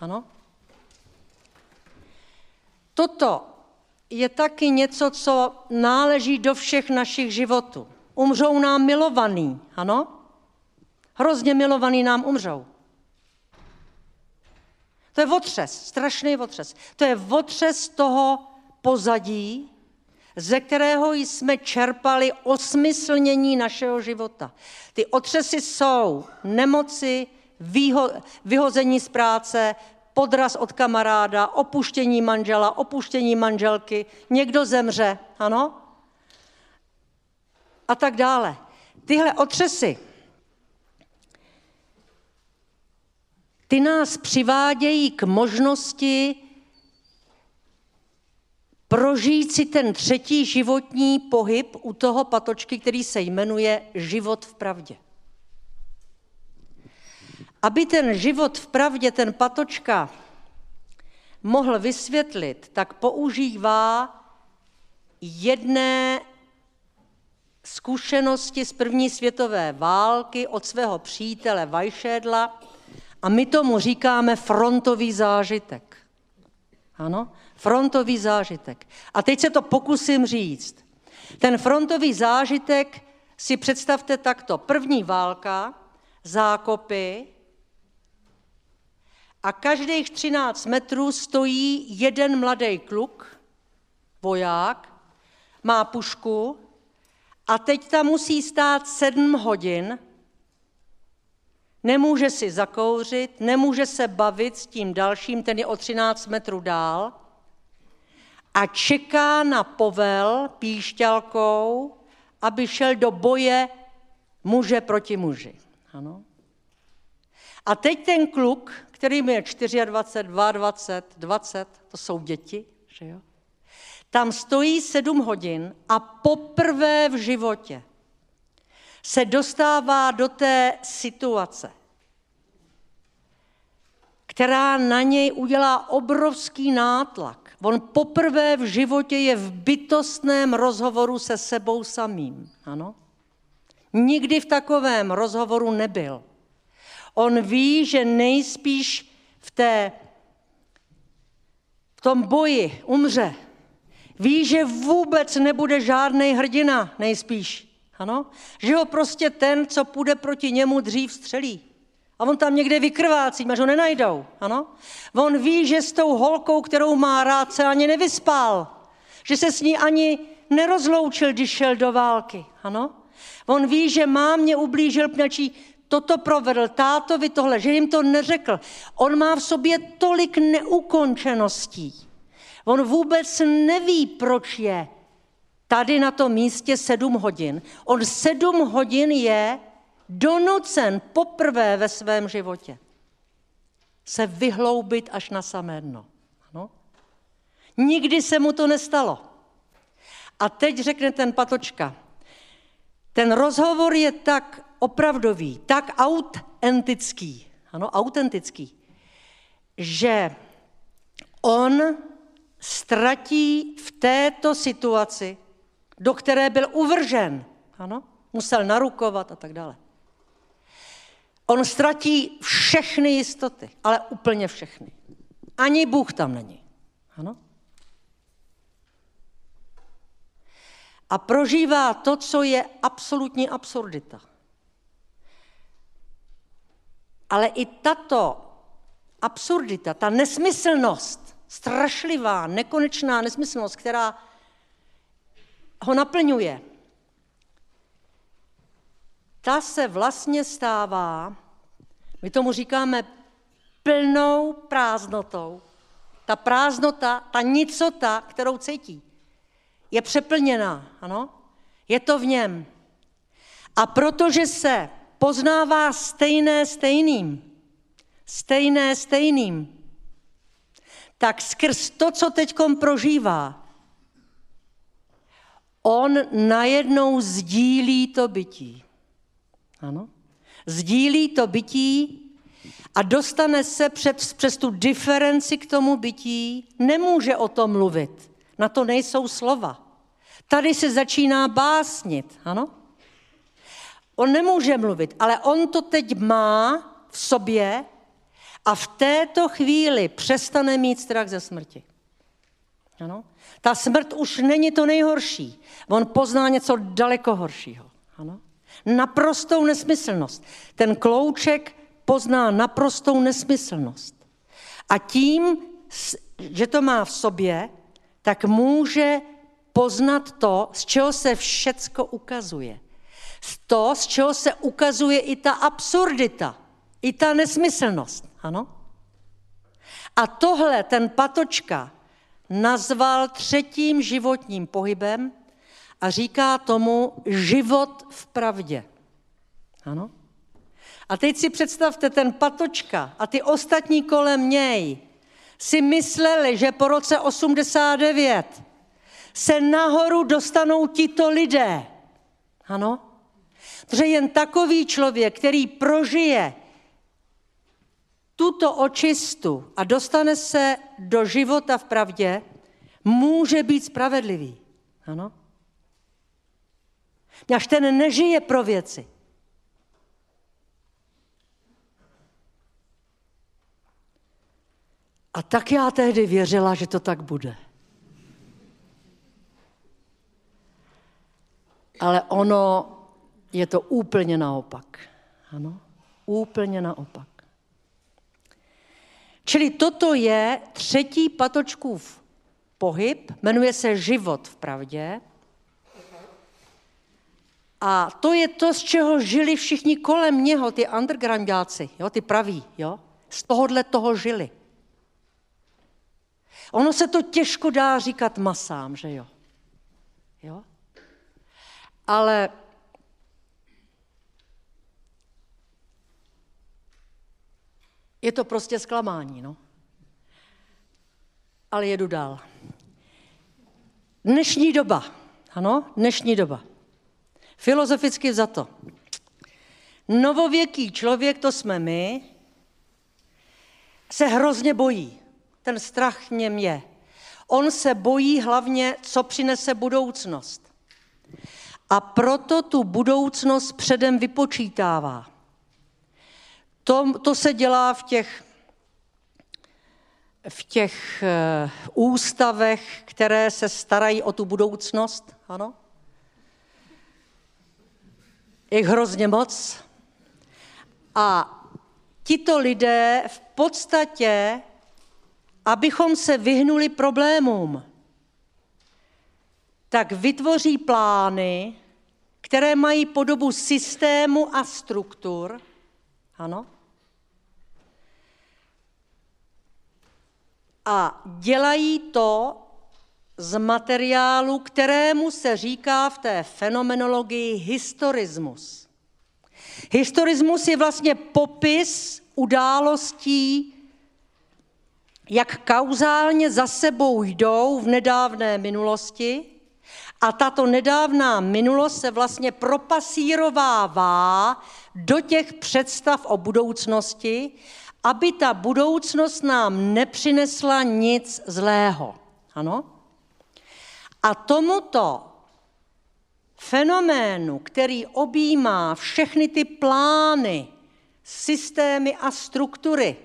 Ano? Toto je taky něco, co náleží do všech našich životů. Umřou nám milovaný, ano? Hrozně milovaný nám umřou. To je otřes, strašný otřes. To je otřes toho pozadí, ze kterého jsme čerpali osmyslnění našeho života. Ty otřesy jsou nemoci, výho, vyhození z práce, podraz od kamaráda, opuštění manžela, opuštění manželky, někdo zemře, ano? A tak dále. Tyhle otřesy, ty nás přivádějí k možnosti prožít si ten třetí životní pohyb u toho patočky, který se jmenuje život v pravdě. Aby ten život v pravdě ten patočka mohl vysvětlit, tak používá jedné zkušenosti z první světové války od svého přítele Vajšédla a my tomu říkáme frontový zážitek. Ano, frontový zážitek. A teď se to pokusím říct. Ten frontový zážitek si představte takto. První válka, zákopy, a každých 13 metrů stojí jeden mladý kluk, voják, má pušku a teď tam musí stát sedm hodin, nemůže si zakouřit, nemůže se bavit s tím dalším, ten je o 13 metrů dál a čeká na povel píšťalkou, aby šel do boje muže proti muži. Ano. A teď ten kluk, který je 24, 22, 20, to jsou děti, že jo? Tam stojí sedm hodin a poprvé v životě se dostává do té situace, která na něj udělá obrovský nátlak. On poprvé v životě je v bytostném rozhovoru se sebou samým. Ano? Nikdy v takovém rozhovoru nebyl. On ví, že nejspíš v, té, v tom boji umře. Ví, že vůbec nebude žádný hrdina, nejspíš. Ano? Že ho prostě ten, co půjde proti němu, dřív střelí. A on tam někde vykrvácí, až ho nenajdou. Ano? On ví, že s tou holkou, kterou má rád, se ani nevyspal. Že se s ní ani nerozloučil, když šel do války. Ano? On ví, že mámě ublížil, pněčí toto provedl, tátovi tohle, že jim to neřekl. On má v sobě tolik neukončeností. On vůbec neví, proč je tady na tom místě sedm hodin. On sedm hodin je donucen poprvé ve svém životě se vyhloubit až na samé dno. Ano? Nikdy se mu to nestalo. A teď řekne ten patočka, ten rozhovor je tak opravdový, tak autentický, ano, autentický, že on ztratí v této situaci, do které byl uvržen, ano, musel narukovat a tak dále. On ztratí všechny jistoty, ale úplně všechny. Ani Bůh tam není. Ano? A prožívá to, co je absolutní absurdita. Ale i tato absurdita, ta nesmyslnost, strašlivá, nekonečná nesmyslnost, která ho naplňuje, ta se vlastně stává, my tomu říkáme plnou prázdnotou. Ta prázdnota, ta nicota, kterou cítí, je přeplněná, ano? Je to v něm. A protože se poznává stejné stejným, stejné stejným, tak skrz to, co teď prožívá, on najednou sdílí to bytí. Ano? Sdílí to bytí a dostane se před, přes tu diferenci k tomu bytí, nemůže o tom mluvit. Na to nejsou slova. Tady se začíná básnit, ano? On nemůže mluvit, ale on to teď má v sobě a v této chvíli přestane mít strach ze smrti. Ano? Ta smrt už není to nejhorší. On pozná něco daleko horšího. Ano? Naprostou nesmyslnost. Ten klouček pozná naprostou nesmyslnost. A tím, že to má v sobě, tak může poznat to, z čeho se všecko ukazuje to, z čeho se ukazuje i ta absurdita, i ta nesmyslnost. Ano? A tohle ten Patočka nazval třetím životním pohybem a říká tomu život v pravdě. Ano? A teď si představte, ten Patočka a ty ostatní kolem něj si mysleli, že po roce 89 se nahoru dostanou tito lidé. Ano? Protože jen takový člověk, který prožije tuto očistu a dostane se do života v pravdě, může být spravedlivý. Ano? Až ten nežije pro věci. A tak já tehdy věřila, že to tak bude. Ale ono je to úplně naopak. Ano, úplně naopak. Čili toto je třetí patočkův pohyb, jmenuje se život v pravdě. A to je to, z čeho žili všichni kolem něho, ty undergroundáci, jo, ty praví, jo. Z tohohle toho žili. Ono se to těžko dá říkat masám, že jo? jo? Ale je to prostě zklamání, no. Ale jedu dál. Dnešní doba, ano, dnešní doba. Filozoficky za to. Novověký člověk, to jsme my, se hrozně bojí ten strach něm je. On se bojí hlavně, co přinese budoucnost. A proto tu budoucnost předem vypočítává. To, to se dělá v těch, v těch uh, ústavech, které se starají o tu budoucnost. Ano? Je hrozně moc. A tito lidé v podstatě abychom se vyhnuli problémům, tak vytvoří plány, které mají podobu systému a struktur. Ano? A dělají to z materiálu, kterému se říká v té fenomenologii historismus. Historismus je vlastně popis událostí jak kauzálně za sebou jdou v nedávné minulosti a tato nedávná minulost se vlastně propasírovává do těch představ o budoucnosti, aby ta budoucnost nám nepřinesla nic zlého. Ano? A tomuto fenoménu, který objímá všechny ty plány, systémy a struktury,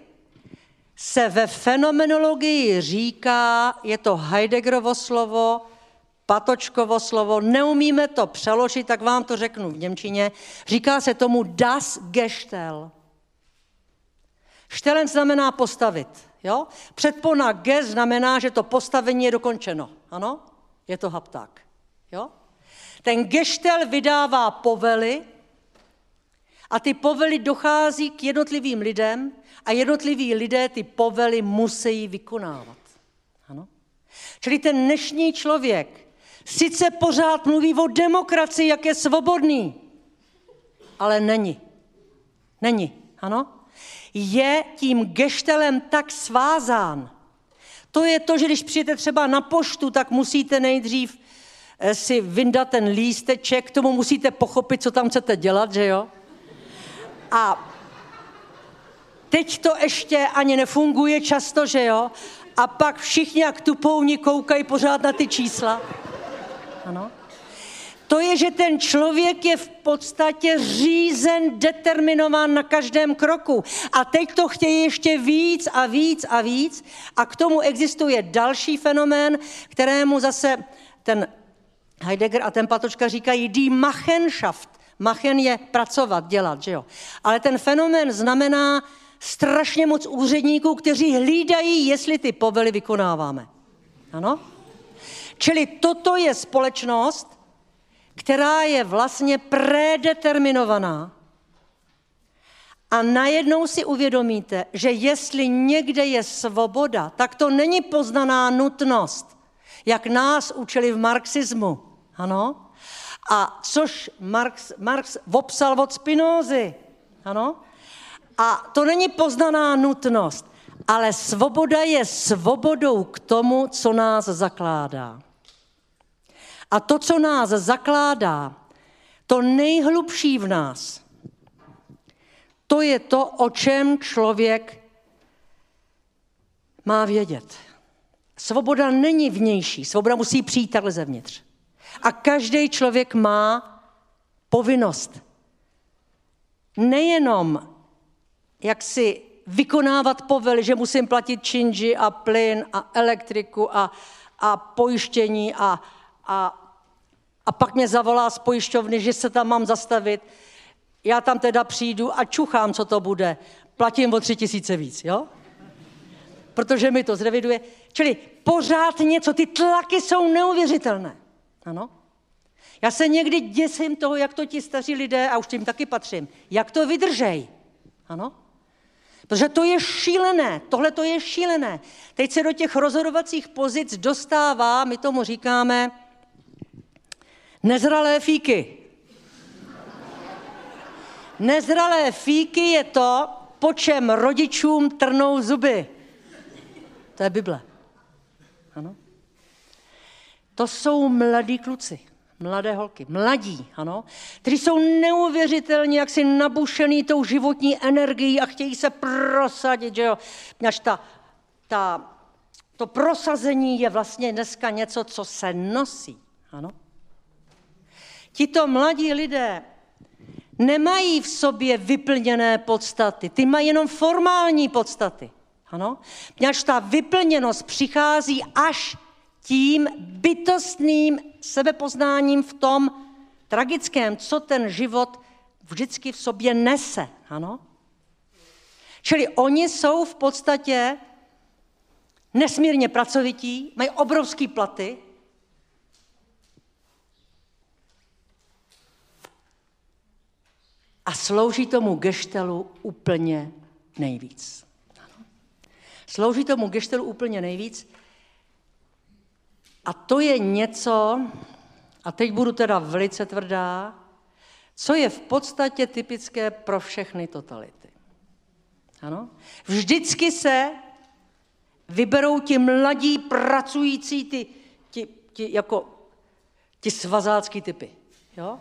se ve fenomenologii říká, je to Heideggerovo slovo, Patočkovo slovo, neumíme to přeložit, tak vám to řeknu v Němčině. Říká se tomu das Gestel. Štelen znamená postavit. Jo? Předpona ge znamená, že to postavení je dokončeno. Ano? Je to hapták. Jo? Ten geštel vydává povely a ty povely dochází k jednotlivým lidem a jednotliví lidé ty povely musí vykonávat. Ano? Čili ten dnešní člověk sice pořád mluví o demokracii, jak je svobodný, ale není. Není, ano? Je tím geštelem tak svázán. To je to, že když přijete třeba na poštu, tak musíte nejdřív eh, si vyndat ten lísteček, k tomu musíte pochopit, co tam chcete dělat, že jo? A Teď to ještě ani nefunguje často, že jo? A pak všichni jak tupouni koukají pořád na ty čísla. Ano. To je, že ten člověk je v podstatě řízen, determinován na každém kroku. A teď to chtějí ještě víc a víc a víc. A k tomu existuje další fenomén, kterému zase ten Heidegger a ten Patočka říkají die Machenschaft. Machen je pracovat, dělat, že jo. Ale ten fenomén znamená strašně moc úředníků, kteří hlídají, jestli ty povely vykonáváme. Ano? Čili toto je společnost, která je vlastně predeterminovaná A najednou si uvědomíte, že jestli někde je svoboda, tak to není poznaná nutnost, jak nás učili v marxismu. Ano? A což Marx, Marx vopsal od Spinozy. Ano? A to není poznaná nutnost, ale svoboda je svobodou k tomu, co nás zakládá. A to, co nás zakládá, to nejhlubší v nás, to je to, o čem člověk má vědět. Svoboda není vnější, svoboda musí přijít takhle zevnitř. A každý člověk má povinnost nejenom jak si vykonávat povely, že musím platit činži a plyn a elektriku a, a pojištění a, a, a pak mě zavolá z pojišťovny, že se tam mám zastavit. Já tam teda přijdu a čuchám, co to bude. Platím o tři tisíce víc, jo? Protože mi to zreviduje. Čili pořád něco, ty tlaky jsou neuvěřitelné. Ano? Já se někdy děsím toho, jak to ti staří lidé, a už tím taky patřím, jak to vydržej. Ano? Protože to je šílené, tohle to je šílené. Teď se do těch rozhodovacích pozic dostává, my tomu říkáme, nezralé fíky. Nezralé fíky je to, po čem rodičům trnou zuby. To je Bible. Ano? To jsou mladí kluci, mladé holky, mladí, ano, kteří jsou neuvěřitelně jaksi nabušený tou životní energií a chtějí se prosadit, že jo. Až ta, ta, to prosazení je vlastně dneska něco, co se nosí, ano. Tito mladí lidé nemají v sobě vyplněné podstaty, ty mají jenom formální podstaty. Ano? Poněvadž ta vyplněnost přichází až tím bytostným sebepoznáním v tom tragickém, co ten život vždycky v sobě nese. Ano? Čili oni jsou v podstatě nesmírně pracovití, mají obrovské platy, a slouží tomu geštelu úplně nejvíc. Slouží tomu geštelu úplně nejvíc. A to je něco, a teď budu teda velice tvrdá, co je v podstatě typické pro všechny totality. Ano? Vždycky se vyberou ti mladí pracující, ty, ti, ti, jako, ti svazácký typy. Jo?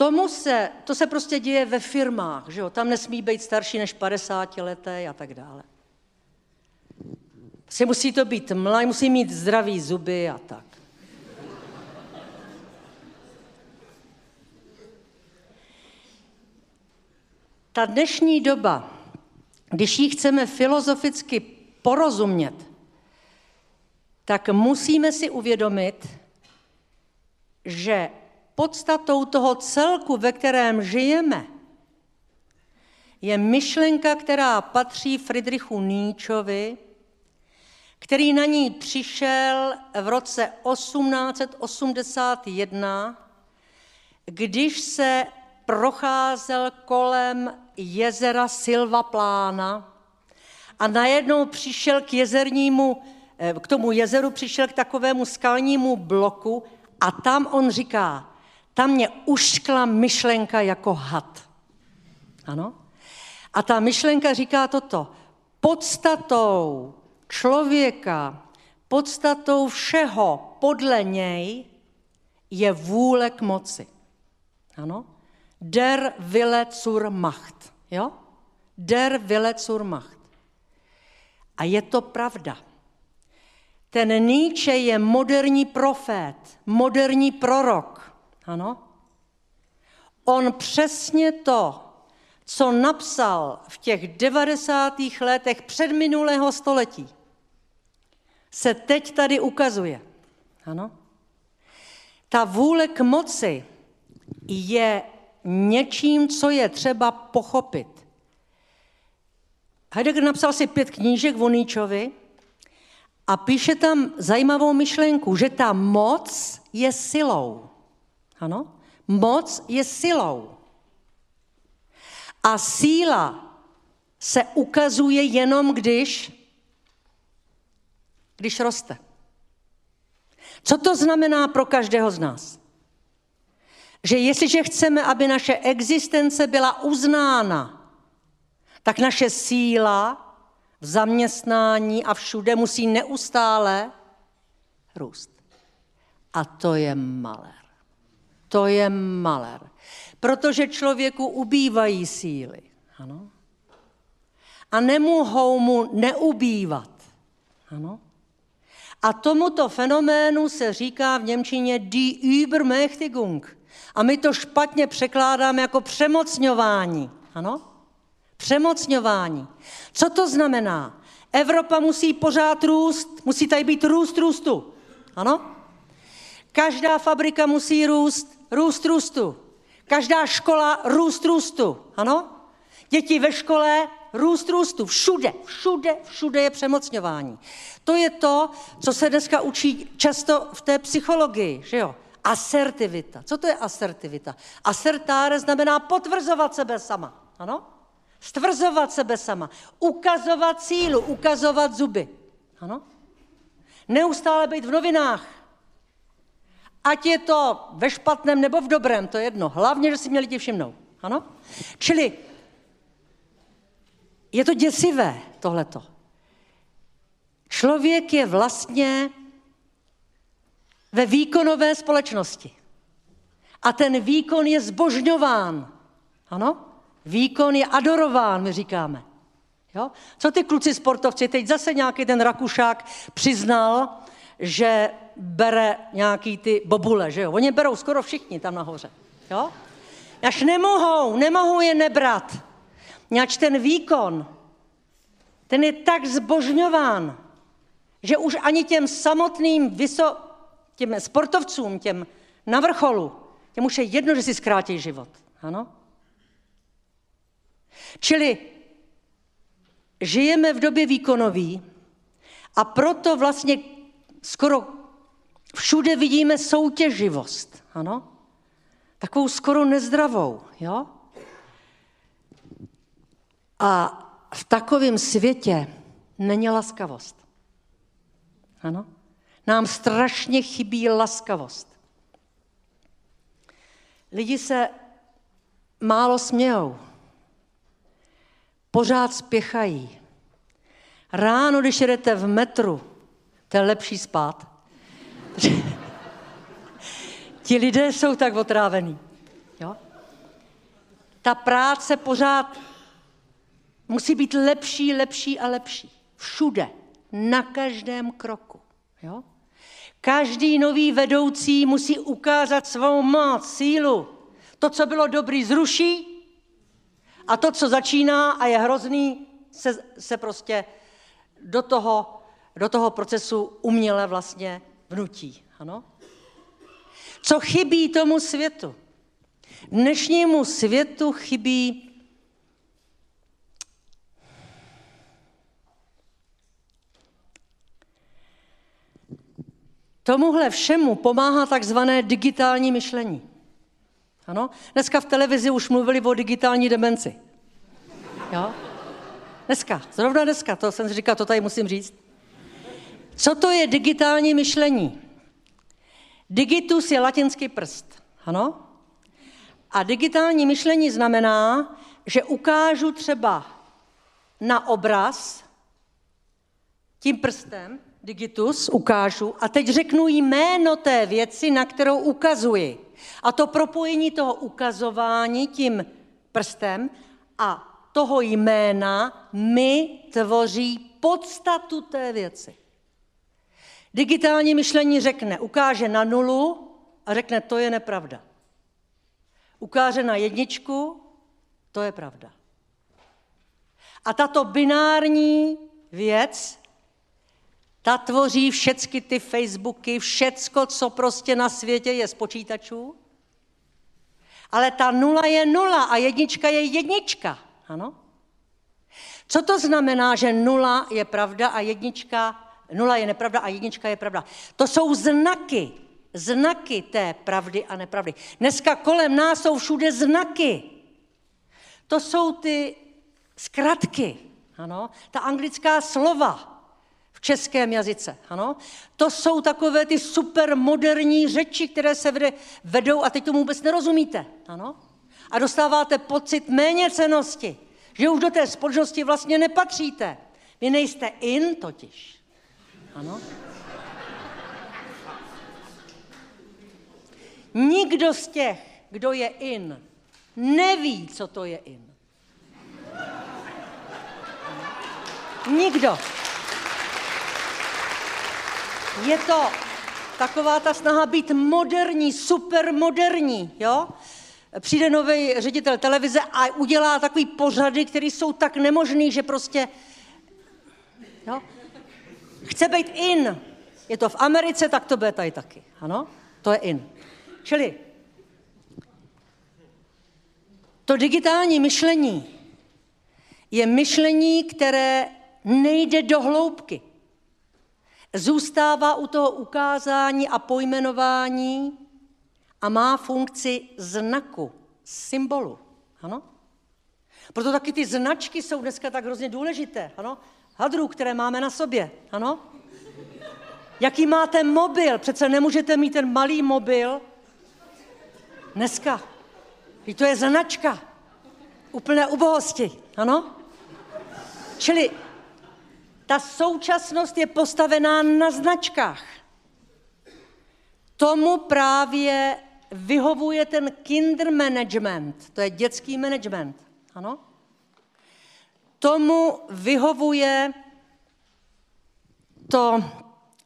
Tomu se, to se prostě děje ve firmách, že jo? tam nesmí být starší než 50 leté a tak dále. Si musí to být mladý, musí mít zdravý zuby a tak. Ta dnešní doba, když ji chceme filozoficky porozumět, tak musíme si uvědomit, že podstatou toho celku, ve kterém žijeme, je myšlenka, která patří Friedrichu Níčovi, který na ní přišel v roce 1881, když se procházel kolem jezera Silva Plána a najednou přišel k jezernímu, eh, k tomu jezeru přišel k takovému skalnímu bloku a tam on říká, tam mě uškla myšlenka jako had. Ano? A ta myšlenka říká toto. Podstatou člověka, podstatou všeho podle něj je vůle k moci. Ano? Der Wille zur Macht. Jo? Der Wille zur Macht. A je to pravda. Ten Nietzsche je moderní profét, moderní prorok. Ano? On přesně to, co napsal v těch 90. letech předminulého století, se teď tady ukazuje. Ano? Ta vůle k moci je něčím, co je třeba pochopit. Heidegger napsal si pět knížek o a píše tam zajímavou myšlenku, že ta moc je silou. Ano? Moc je silou. A síla se ukazuje jenom, když, když roste. Co to znamená pro každého z nás? Že jestliže chceme, aby naše existence byla uznána, tak naše síla v zaměstnání a všude musí neustále růst. A to je malér. To je malér. Protože člověku ubývají síly. Ano? A nemohou mu neubývat. Ano? A tomuto fenoménu se říká v Němčině die Übermächtigung. A my to špatně překládáme jako přemocňování. Ano? Přemocňování. Co to znamená? Evropa musí pořád růst, musí tady být růst růstu. Ano? Každá fabrika musí růst, růst růstu. Každá škola růst růstu. Ano? Děti ve škole růst růstu. Všude, všude, všude je přemocňování. To je to, co se dneska učí často v té psychologii, že jo? Asertivita. Co to je asertivita? Asertáre znamená potvrzovat sebe sama. Ano? Stvrzovat sebe sama. Ukazovat sílu, ukazovat zuby. Ano? Neustále být v novinách. Ať je to ve špatném nebo v dobrém, to je jedno. Hlavně, že si měli lidi všimnou. Ano? Čili je to děsivé, tohleto. Člověk je vlastně ve výkonové společnosti. A ten výkon je zbožňován. Ano? Výkon je adorován, my říkáme. Jo? Co ty kluci sportovci, teď zase nějaký ten Rakušák přiznal, že bere nějaký ty bobule, že jo? Oni berou skoro všichni tam nahoře. Jo? Až nemohou, nemohou je nebrat. Něč ten výkon, ten je tak zbožňován, že už ani těm samotným vyso, těm sportovcům, těm na vrcholu, těm už je jedno, že si zkrátí život. Ano? Čili žijeme v době výkonový a proto vlastně skoro všude vidíme soutěživost. Ano? Takovou skoro nezdravou. Jo? A v takovém světě není laskavost. Ano? Nám strašně chybí laskavost. Lidi se málo smějou pořád spěchají. Ráno, když jedete v metru, to je lepší spát. Ti lidé jsou tak otrávení. Jo? Ta práce pořád musí být lepší, lepší a lepší. Všude, na každém kroku. Jo? Každý nový vedoucí musí ukázat svou moc, sílu. To, co bylo dobrý, zruší a to, co začíná a je hrozný, se, se prostě do toho, do toho procesu uměle vlastně vnutí. Ano? Co chybí tomu světu? Dnešnímu světu chybí Tomuhle všemu pomáhá takzvané digitální myšlení. Ano? Dneska v televizi už mluvili o digitální demenci. Jo? Dneska, zrovna dneska, to jsem říkal, to tady musím říct. Co to je digitální myšlení? Digitus je latinský prst, ano? A digitální myšlení znamená, že ukážu třeba na obraz tím prstem, digitus, ukážu, a teď řeknu jméno té věci, na kterou ukazuji. A to propojení toho ukazování tím prstem a toho jména mi tvoří podstatu té věci. Digitální myšlení řekne, ukáže na nulu a řekne, to je nepravda. Ukáže na jedničku, to je pravda. A tato binární věc, ta tvoří všechny ty Facebooky, všecko, co prostě na světě je z počítačů. Ale ta nula je nula a jednička je jednička. Ano? Co to znamená, že nula je pravda a jednička, nula je nepravda a jednička je pravda? To jsou znaky. znaky té pravdy a nepravdy. Dneska kolem nás jsou všude znaky. To jsou ty zkratky, ano, ta anglická slova v českém jazyce, ano. To jsou takové ty supermoderní řeči, které se vedou a teď tomu vůbec nerozumíte, ano. A dostáváte pocit méně cenosti, že už do té společnosti vlastně nepatříte. Vy nejste in totiž. Ano. Nikdo z těch, kdo je in, neví, co to je in. Nikdo. Je to taková ta snaha být moderní, supermoderní, jo? Přijde nový ředitel televize a udělá takový pořady, které jsou tak nemožný, že prostě, jo? Chce být in. Je to v Americe, tak to bude tady taky, ano? To je in. Čili to digitální myšlení je myšlení, které nejde do hloubky. Zůstává u toho ukázání a pojmenování a má funkci znaku, symbolu. Ano? Proto taky ty značky jsou dneska tak hrozně důležité. Ano? Hadrů, které máme na sobě. Ano? Jaký máte mobil? Přece nemůžete mít ten malý mobil dneska. I to je značka. Úplné ubohosti. Ano? Čili ta současnost je postavená na značkách. Tomu právě vyhovuje ten kinder management, to je dětský management, ano? Tomu vyhovuje to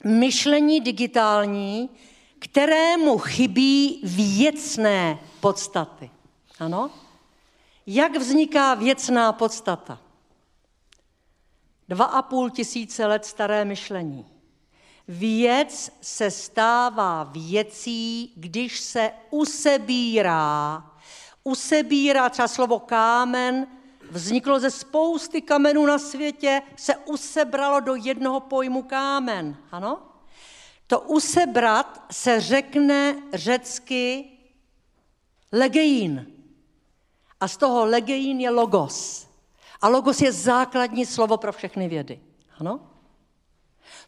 myšlení digitální, kterému chybí věcné podstaty. Ano? Jak vzniká věcná podstata? Dva a půl tisíce let staré myšlení. Věc se stává věcí, když se usebírá. Usebírá třeba slovo kámen, vzniklo ze spousty kamenů na světě, se usebralo do jednoho pojmu kámen. Ano? To usebrat se řekne řecky legeín. A z toho legeín je logos. A logos je základní slovo pro všechny vědy. Ano?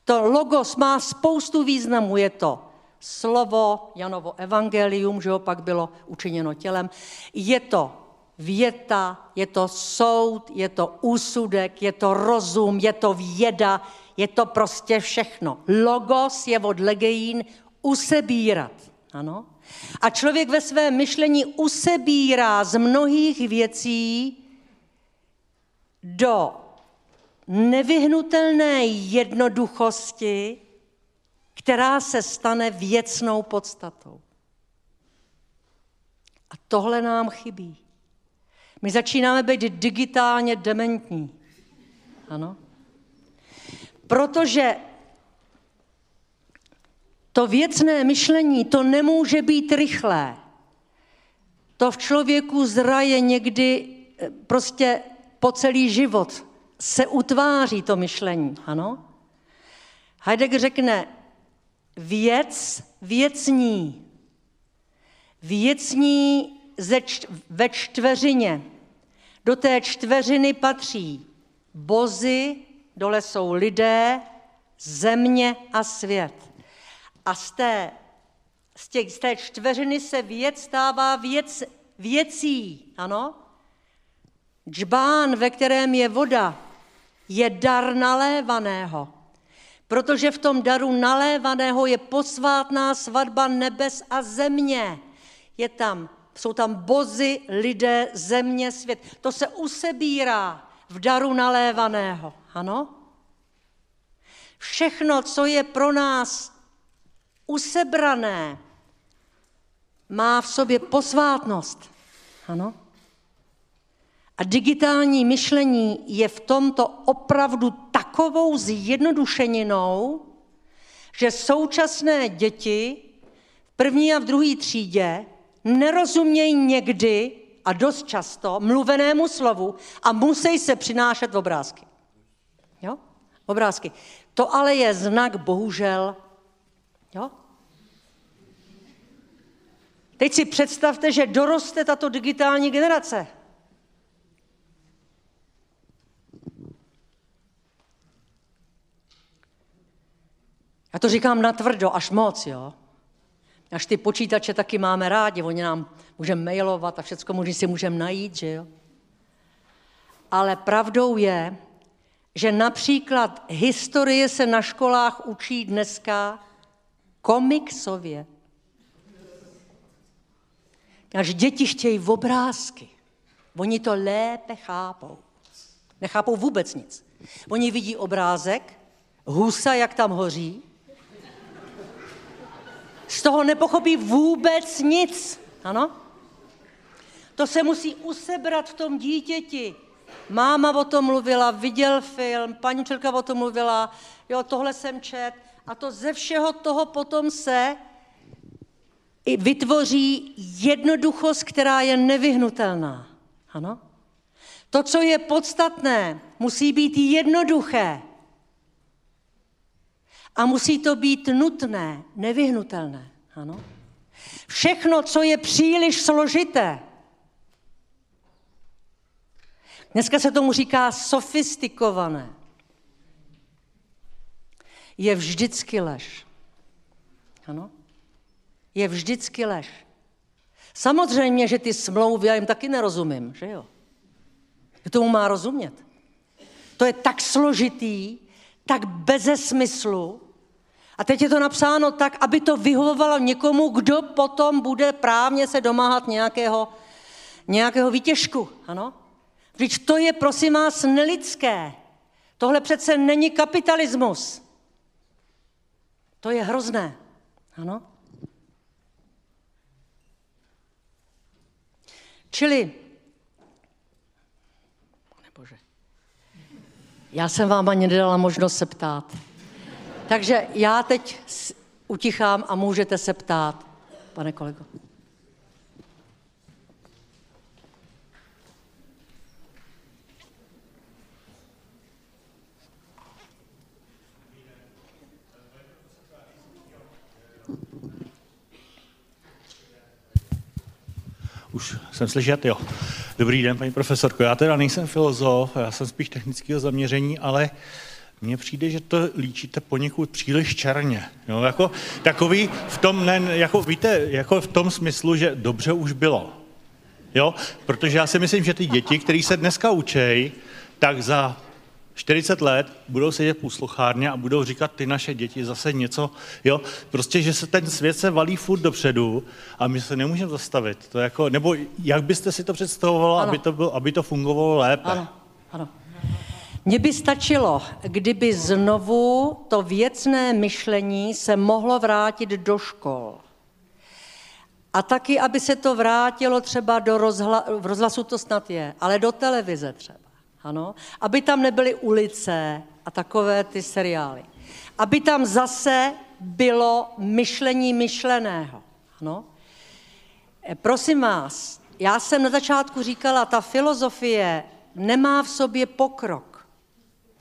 To logos má spoustu významů. Je to slovo, Janovo evangelium, že ho pak bylo učiněno tělem. Je to věta, je to soud, je to úsudek, je to rozum, je to věda, je to prostě všechno. Logos je od legejín usebírat. Ano? A člověk ve svém myšlení usebírá z mnohých věcí do nevyhnutelné jednoduchosti, která se stane věcnou podstatou. A tohle nám chybí. My začínáme být digitálně dementní. Ano. Protože to věcné myšlení, to nemůže být rychlé. To v člověku zraje někdy eh, prostě po celý život. Se utváří to myšlení, ano? Heidegger řekne, věc věcní. Věcní ze čt- ve čtveřině. Do té čtveřiny patří bozy, dole jsou lidé, země a svět. A z té, z, těch, z té čtveřiny se věc stává věc, věcí, ano? Džbán, ve kterém je voda, je dar nalévaného. Protože v tom daru nalévaného je posvátná svatba nebes a země. Je tam, jsou tam bozy, lidé, země, svět. To se usebírá v daru nalévaného. Ano? Všechno, co je pro nás usebrané, má v sobě posvátnost. Ano? A digitální myšlení je v tomto opravdu takovou zjednodušeninou, že současné děti v první a v druhé třídě nerozumějí někdy a dost často mluvenému slovu a musí se přinášet obrázky. Jo? Obrázky. To ale je znak, bohužel, jo? Teď si představte, že doroste tato digitální generace. Já to říkám natvrdo, až moc, jo. Až ty počítače taky máme rádi, oni nám můžeme mailovat a všechno možný si můžeme najít, že jo. Ale pravdou je, že například historie se na školách učí dneska komiksově. Až děti chtějí v obrázky. Oni to lépe chápou. Nechápou vůbec nic. Oni vidí obrázek, husa, jak tam hoří, z toho nepochopí vůbec nic. Ano? To se musí usebrat v tom dítěti. Máma o tom mluvila, viděl film, paní učitelka o tom mluvila, jo, tohle jsem čet. A to ze všeho toho potom se i vytvoří jednoduchost, která je nevyhnutelná. Ano? To, co je podstatné, musí být jednoduché. A musí to být nutné, nevyhnutelné. Ano? Všechno, co je příliš složité, dneska se tomu říká sofistikované, je vždycky lež. Ano? Je vždycky lež. Samozřejmě, že ty smlouvy, já jim taky nerozumím, že jo? Kdo tomu má rozumět? To je tak složitý, tak beze smyslu, a teď je to napsáno tak, aby to vyhovovalo někomu, kdo potom bude právně se domáhat nějakého, nějakého výtěžku. Ano? Když to je, prosím vás, nelidské. Tohle přece není kapitalismus. To je hrozné. Ano? Čili, Bože, já jsem vám ani nedala možnost se ptát. Takže já teď utichám a můžete se ptát, pane kolego. Už jsem slyšet, jo. Dobrý den, paní profesorko. Já teda nejsem filozof, já jsem spíš technického zaměření, ale uh, mně přijde, že to líčíte poněkud příliš černě. Jo? Jako, takový v tom, ne, jako, víte, jako v tom smyslu, že dobře už bylo. Jo? Protože já si myslím, že ty děti, které se dneska učejí, tak za 40 let budou sedět v posluchárně a budou říkat ty naše děti zase něco, jo, prostě, že se ten svět se valí furt dopředu a my se nemůžeme zastavit. To jako, nebo jak byste si to představovala, aby to, bylo, aby to fungovalo lépe? Ano, ano. Mně by stačilo, kdyby znovu to věcné myšlení se mohlo vrátit do škol. A taky, aby se to vrátilo třeba do rozhla, v rozhlasu to snad je, ale do televize třeba. Ano? Aby tam nebyly ulice a takové ty seriály. Aby tam zase bylo myšlení myšleného. Ano? E, prosím vás, já jsem na začátku říkala, ta filozofie nemá v sobě pokrok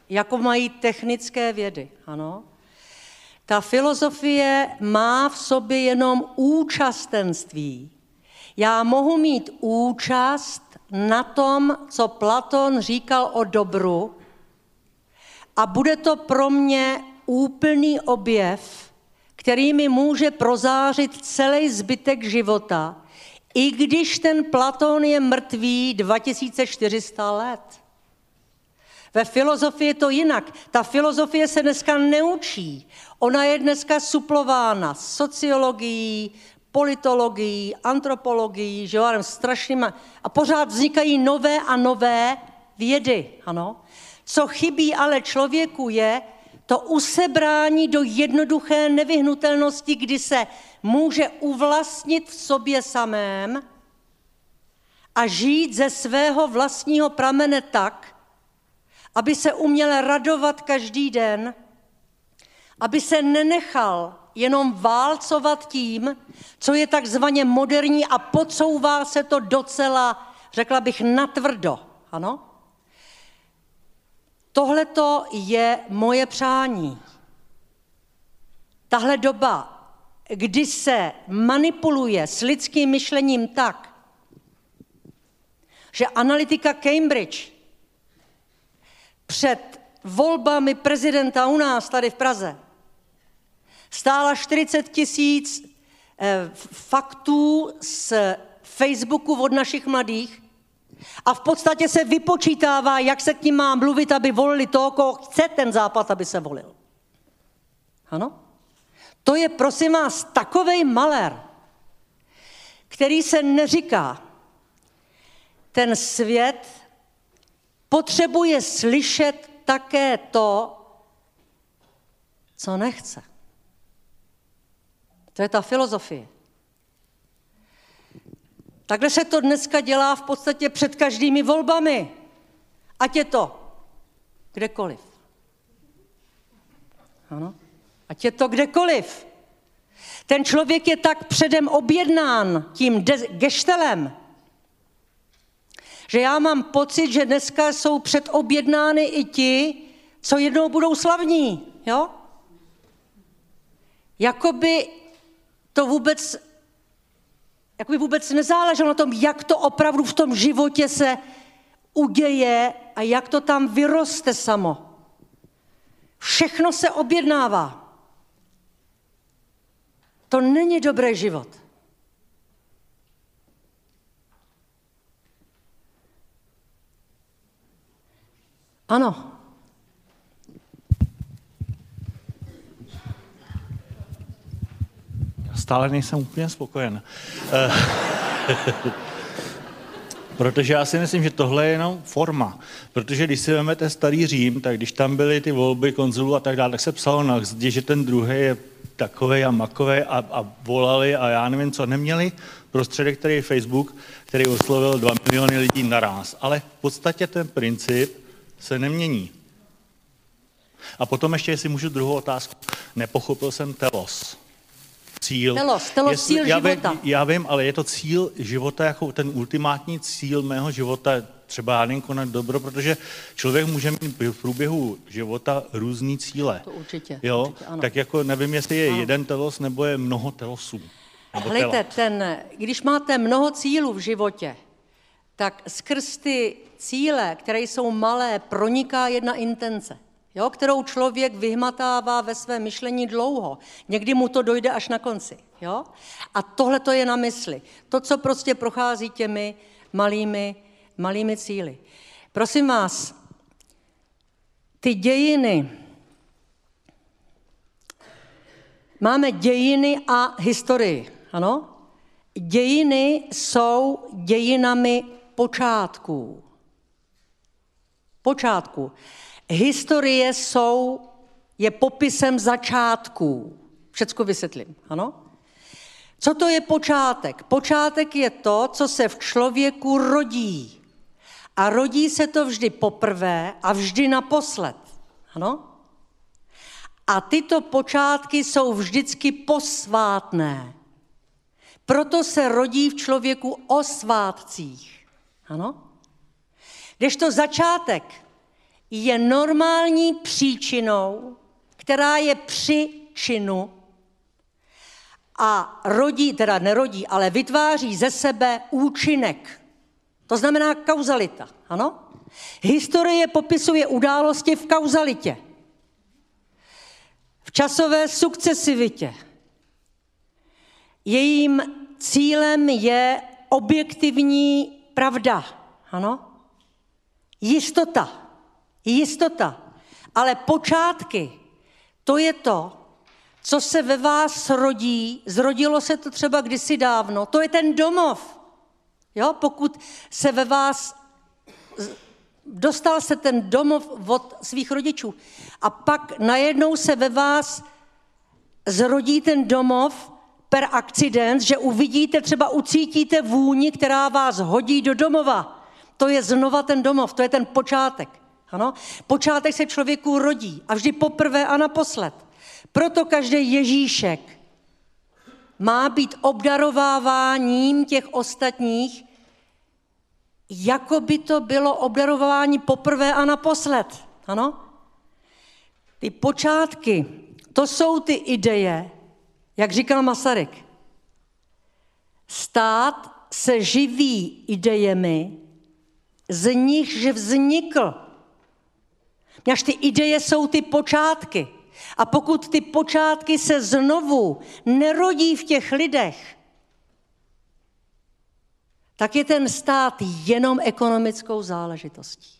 jako mají technické vědy. Ano? Ta filozofie má v sobě jenom účastenství. Já mohu mít účast na tom, co Platon říkal o dobru, a bude to pro mě úplný objev, který mi může prozářit celý zbytek života, i když ten Platon je mrtvý 2400 let. Ve filozofii je to jinak. Ta filozofie se dneska neučí. Ona je dneska suplována sociologií, politologií, antropologií, že jo, strašnýma. A pořád vznikají nové a nové vědy, ano. Co chybí ale člověku je to usebrání do jednoduché nevyhnutelnosti, kdy se může uvlastnit v sobě samém a žít ze svého vlastního pramene tak, aby se uměl radovat každý den, aby se nenechal jenom válcovat tím, co je takzvaně moderní a podsouvá se to docela, řekla bych, natvrdo. Ano? Tohle to je moje přání. Tahle doba kdy se manipuluje s lidským myšlením tak, že analytika Cambridge před volbami prezidenta u nás tady v Praze stála 40 tisíc eh, faktů z Facebooku od našich mladých a v podstatě se vypočítává, jak se k ním má mluvit, aby volili toho, koho chce ten západ, aby se volil. Ano? To je, prosím vás, takovej malér, který se neříká. Ten svět potřebuje slyšet také to, co nechce. To je ta filozofie. Takhle se to dneska dělá v podstatě před každými volbami. Ať je to kdekoliv. Ano? Ať je to kdekoliv. Ten člověk je tak předem objednán tím de- geštelem, že já mám pocit, že dneska jsou předobjednány i ti, co jednou budou slavní. Jo? Jakoby to vůbec, jakoby vůbec nezáleželo na tom, jak to opravdu v tom životě se uděje a jak to tam vyroste samo. Všechno se objednává. To není dobrý život. Ano. Stále nejsem úplně spokojen. Eh, protože já si myslím, že tohle je jenom forma. Protože když si vezmete starý Řím, tak když tam byly ty volby konzulů a tak dále, tak se psalo na hzdě, že ten druhý je takový a makový a, a, volali a já nevím co. Neměli prostředek, který je Facebook, který oslovil 2 miliony lidí naraz. Ale v podstatě ten princip se nemění. A potom ještě, jestli můžu druhou otázku. Nepochopil jsem telos. Cíl. Telos, telos Jestli, cíl já života. Vím, já vím, ale je to cíl života, jako ten ultimátní cíl mého života, třeba já nevím, konat dobro, protože člověk může mít v průběhu života různý cíle. To určitě, Jo? určitě, ano. tak jako nevím, jestli je Ano. jeden telos, nebo je mnoho telosů. Nebo Hlejte, tela. ten, když máte mnoho cílů v životě, tak skrz ty cíle, které jsou malé, proniká jedna intence, jo, kterou člověk vyhmatává ve svém myšlení dlouho. Někdy mu to dojde až na konci. Jo? A tohle to je na mysli. To, co prostě prochází těmi malými, malými cíly. Prosím vás, ty dějiny, Máme dějiny a historii, ano? Dějiny jsou dějinami počátků. Počátků. Historie jsou, je popisem začátků. Všecko vysvětlím, ano? Co to je počátek? Počátek je to, co se v člověku rodí. A rodí se to vždy poprvé a vždy naposled. Ano? A tyto počátky jsou vždycky posvátné. Proto se rodí v člověku o svátcích. Ano? Kdežto začátek je normální příčinou, která je při činu a rodí, teda nerodí, ale vytváří ze sebe účinek. To znamená kauzalita, ano? Historie popisuje události v kauzalitě v časové sukcesivitě. Jejím cílem je objektivní pravda. Ano? Jistota. Jistota. Ale počátky, to je to, co se ve vás rodí. Zrodilo se to třeba kdysi dávno. To je ten domov. Jo? Pokud se ve vás dostal se ten domov od svých rodičů. A pak najednou se ve vás zrodí ten domov per accident, že uvidíte, třeba ucítíte vůni, která vás hodí do domova. To je znova ten domov, to je ten počátek. Ano? Počátek se člověku rodí a vždy poprvé a naposled. Proto každý Ježíšek má být obdarováváním těch ostatních, jako by to bylo obdarování poprvé a naposled. Ano? Ty počátky, to jsou ty ideje, Jak říkal Masaryk, stát se živí idejemi, z nichž vznikl. Až ty ideje jsou ty počátky. A pokud ty počátky se znovu nerodí v těch lidech, tak je ten stát jenom ekonomickou záležitostí.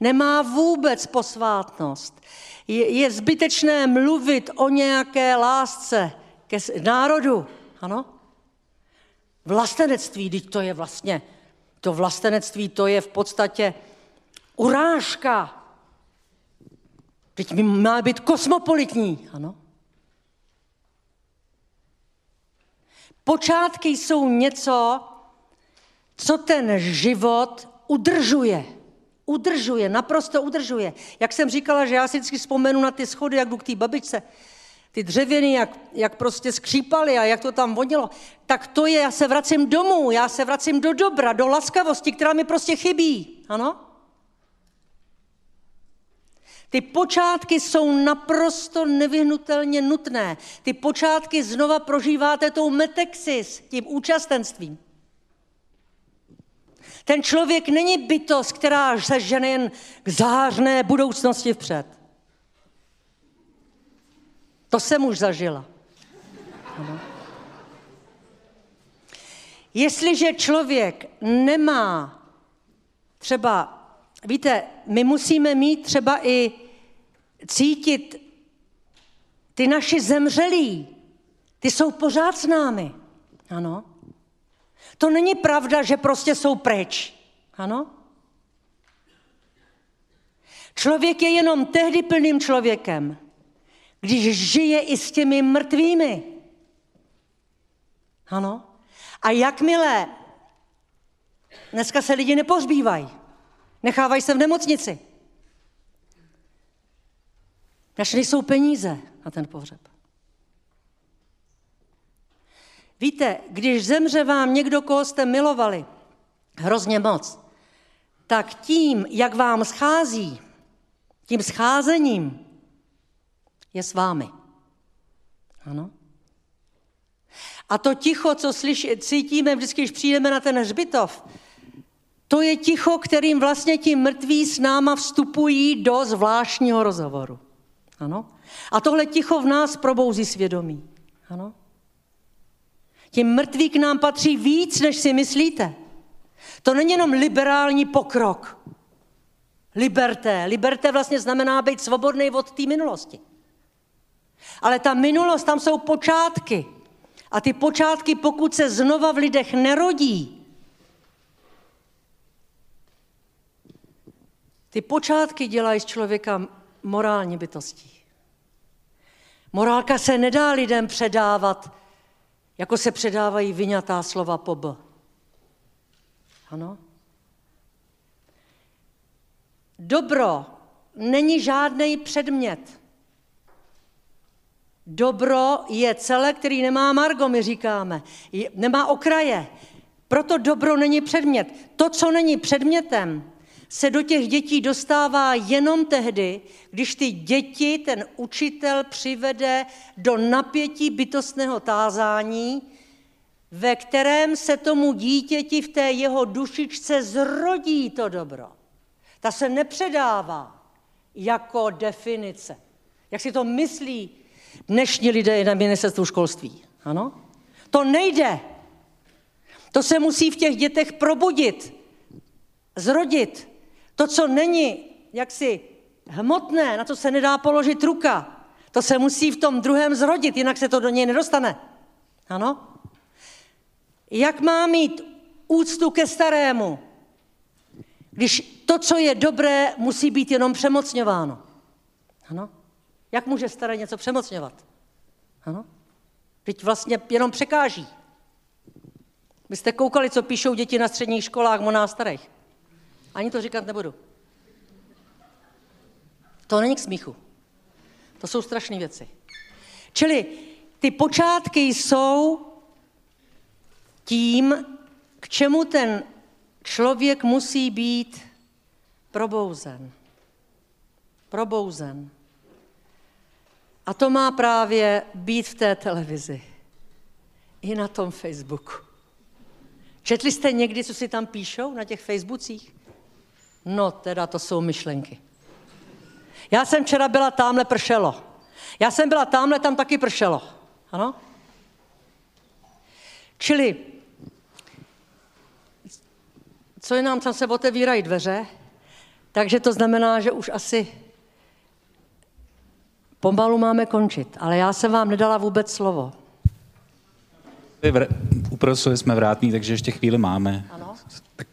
Nemá vůbec posvátnost. Je, je zbytečné mluvit o nějaké lásce ke národu. Ano? Vlastenectví, teď to je vlastně, to vlastenectví, to je v podstatě urážka. Teď my má být kosmopolitní, ano? Počátky jsou něco, co ten život udržuje. Udržuje, naprosto udržuje. Jak jsem říkala, že já si vždycky vzpomenu na ty schody, jak jdu k té babičce, ty dřevěny, jak, jak prostě skřípaly a jak to tam vodilo, tak to je, já se vracím domů, já se vracím do dobra, do laskavosti, která mi prostě chybí. Ano? Ty počátky jsou naprosto nevyhnutelně nutné. Ty počátky znova prožíváte tou metexis, tím účastenstvím. Ten člověk není bytost, která se žene jen k zářné budoucnosti vpřed. To jsem už zažila. Ano. Jestliže člověk nemá třeba, víte, my musíme mít třeba i cítit ty naši zemřelí, ty jsou pořád s námi. Ano. To není pravda, že prostě jsou pryč. Ano? Člověk je jenom tehdy plným člověkem, když žije i s těmi mrtvými. Ano? A jakmile dneska se lidi nepohřbívají, nechávají se v nemocnici, než nejsou peníze na ten pohřeb. Víte, když zemře vám někdo, koho jste milovali, hrozně moc, tak tím, jak vám schází, tím scházením, je s vámi. Ano? A to ticho, co slyš, cítíme vždycky, když přijdeme na ten hřbitov, to je ticho, kterým vlastně ti mrtví s náma vstupují do zvláštního rozhovoru. Ano? A tohle ticho v nás probouzí svědomí. Ano? Ti mrtví k nám patří víc, než si myslíte. To není jenom liberální pokrok. Liberté. Liberté vlastně znamená být svobodný od té minulosti. Ale ta minulost, tam jsou počátky. A ty počátky, pokud se znova v lidech nerodí, ty počátky dělají z člověka morální bytostí. Morálka se nedá lidem předávat jako se předávají vyňatá slova po B. Ano? Dobro není žádný předmět. Dobro je celé, který nemá margo, my říkáme. Nemá okraje. Proto dobro není předmět. To, co není předmětem, se do těch dětí dostává jenom tehdy, když ty děti ten učitel přivede do napětí bytostného tázání, ve kterém se tomu dítěti v té jeho dušičce zrodí to dobro. Ta se nepředává jako definice. Jak si to myslí dnešní lidé na ministerstvu školství. Ano? To nejde. To se musí v těch dětech probudit, zrodit. To, co není jaksi hmotné, na to se nedá položit ruka, to se musí v tom druhém zrodit, jinak se to do něj nedostane. Ano? Jak má mít úctu ke starému, když to, co je dobré, musí být jenom přemocňováno? Ano? Jak může staré něco přemocňovat? Ano? Teď vlastně jenom překáží. Vy jste koukali, co píšou děti na středních školách o nás starých. Ani to říkat nebudu. To není k smíchu. To jsou strašné věci. Čili ty počátky jsou tím, k čemu ten člověk musí být probouzen. Probouzen. A to má právě být v té televizi. I na tom Facebooku. Četli jste někdy, co si tam píšou na těch Facebookích? No, teda to jsou myšlenky. Já jsem včera byla tamhle pršelo. Já jsem byla tamhle, tam taky pršelo. Ano? Čili, co je nám, tam se otevírají dveře, takže to znamená, že už asi pomalu máme končit. Ale já jsem vám nedala vůbec slovo. Uprostřed jsme vrátní, takže ještě chvíli máme. Ano? Tak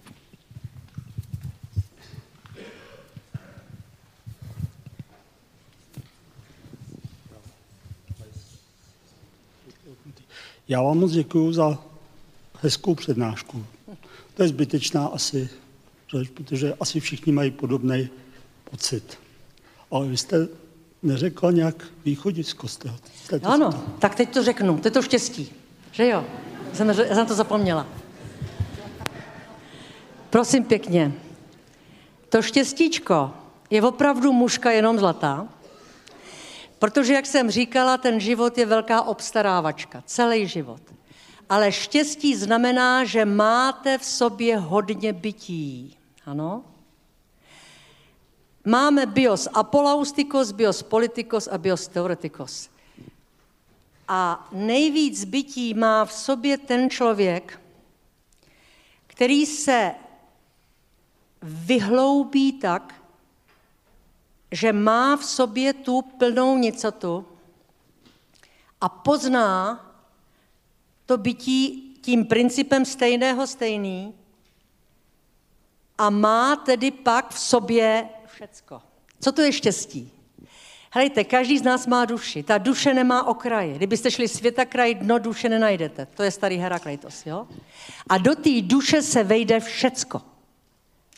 Já vám moc děkuji za hezkou přednášku. To je zbytečná asi řeč, protože asi všichni mají podobný pocit. Ale vy jste neřekla nějak východisko z toho. Ano, tak teď to řeknu. To je to štěstí. Že jo? Já jsem, já jsem to zapomněla. Prosím pěkně. To štěstíčko je opravdu mužka jenom zlatá, protože, jak jsem říkala, ten život je velká obstarávačka, celý život. Ale štěstí znamená, že máte v sobě hodně bytí. Ano? Máme bios apolaustikos, bios politikos a bios teoretikos. A nejvíc bytí má v sobě ten člověk, který se vyhloubí tak, že má v sobě tu plnou nicotu a pozná to bytí tím principem stejného stejný a má tedy pak v sobě všecko. Co to je štěstí? Helejte, každý z nás má duši. Ta duše nemá okraje. Kdybyste šli světa kraj, dno duše nenajdete. To je starý Herakleitos, jo? A do té duše se vejde všecko.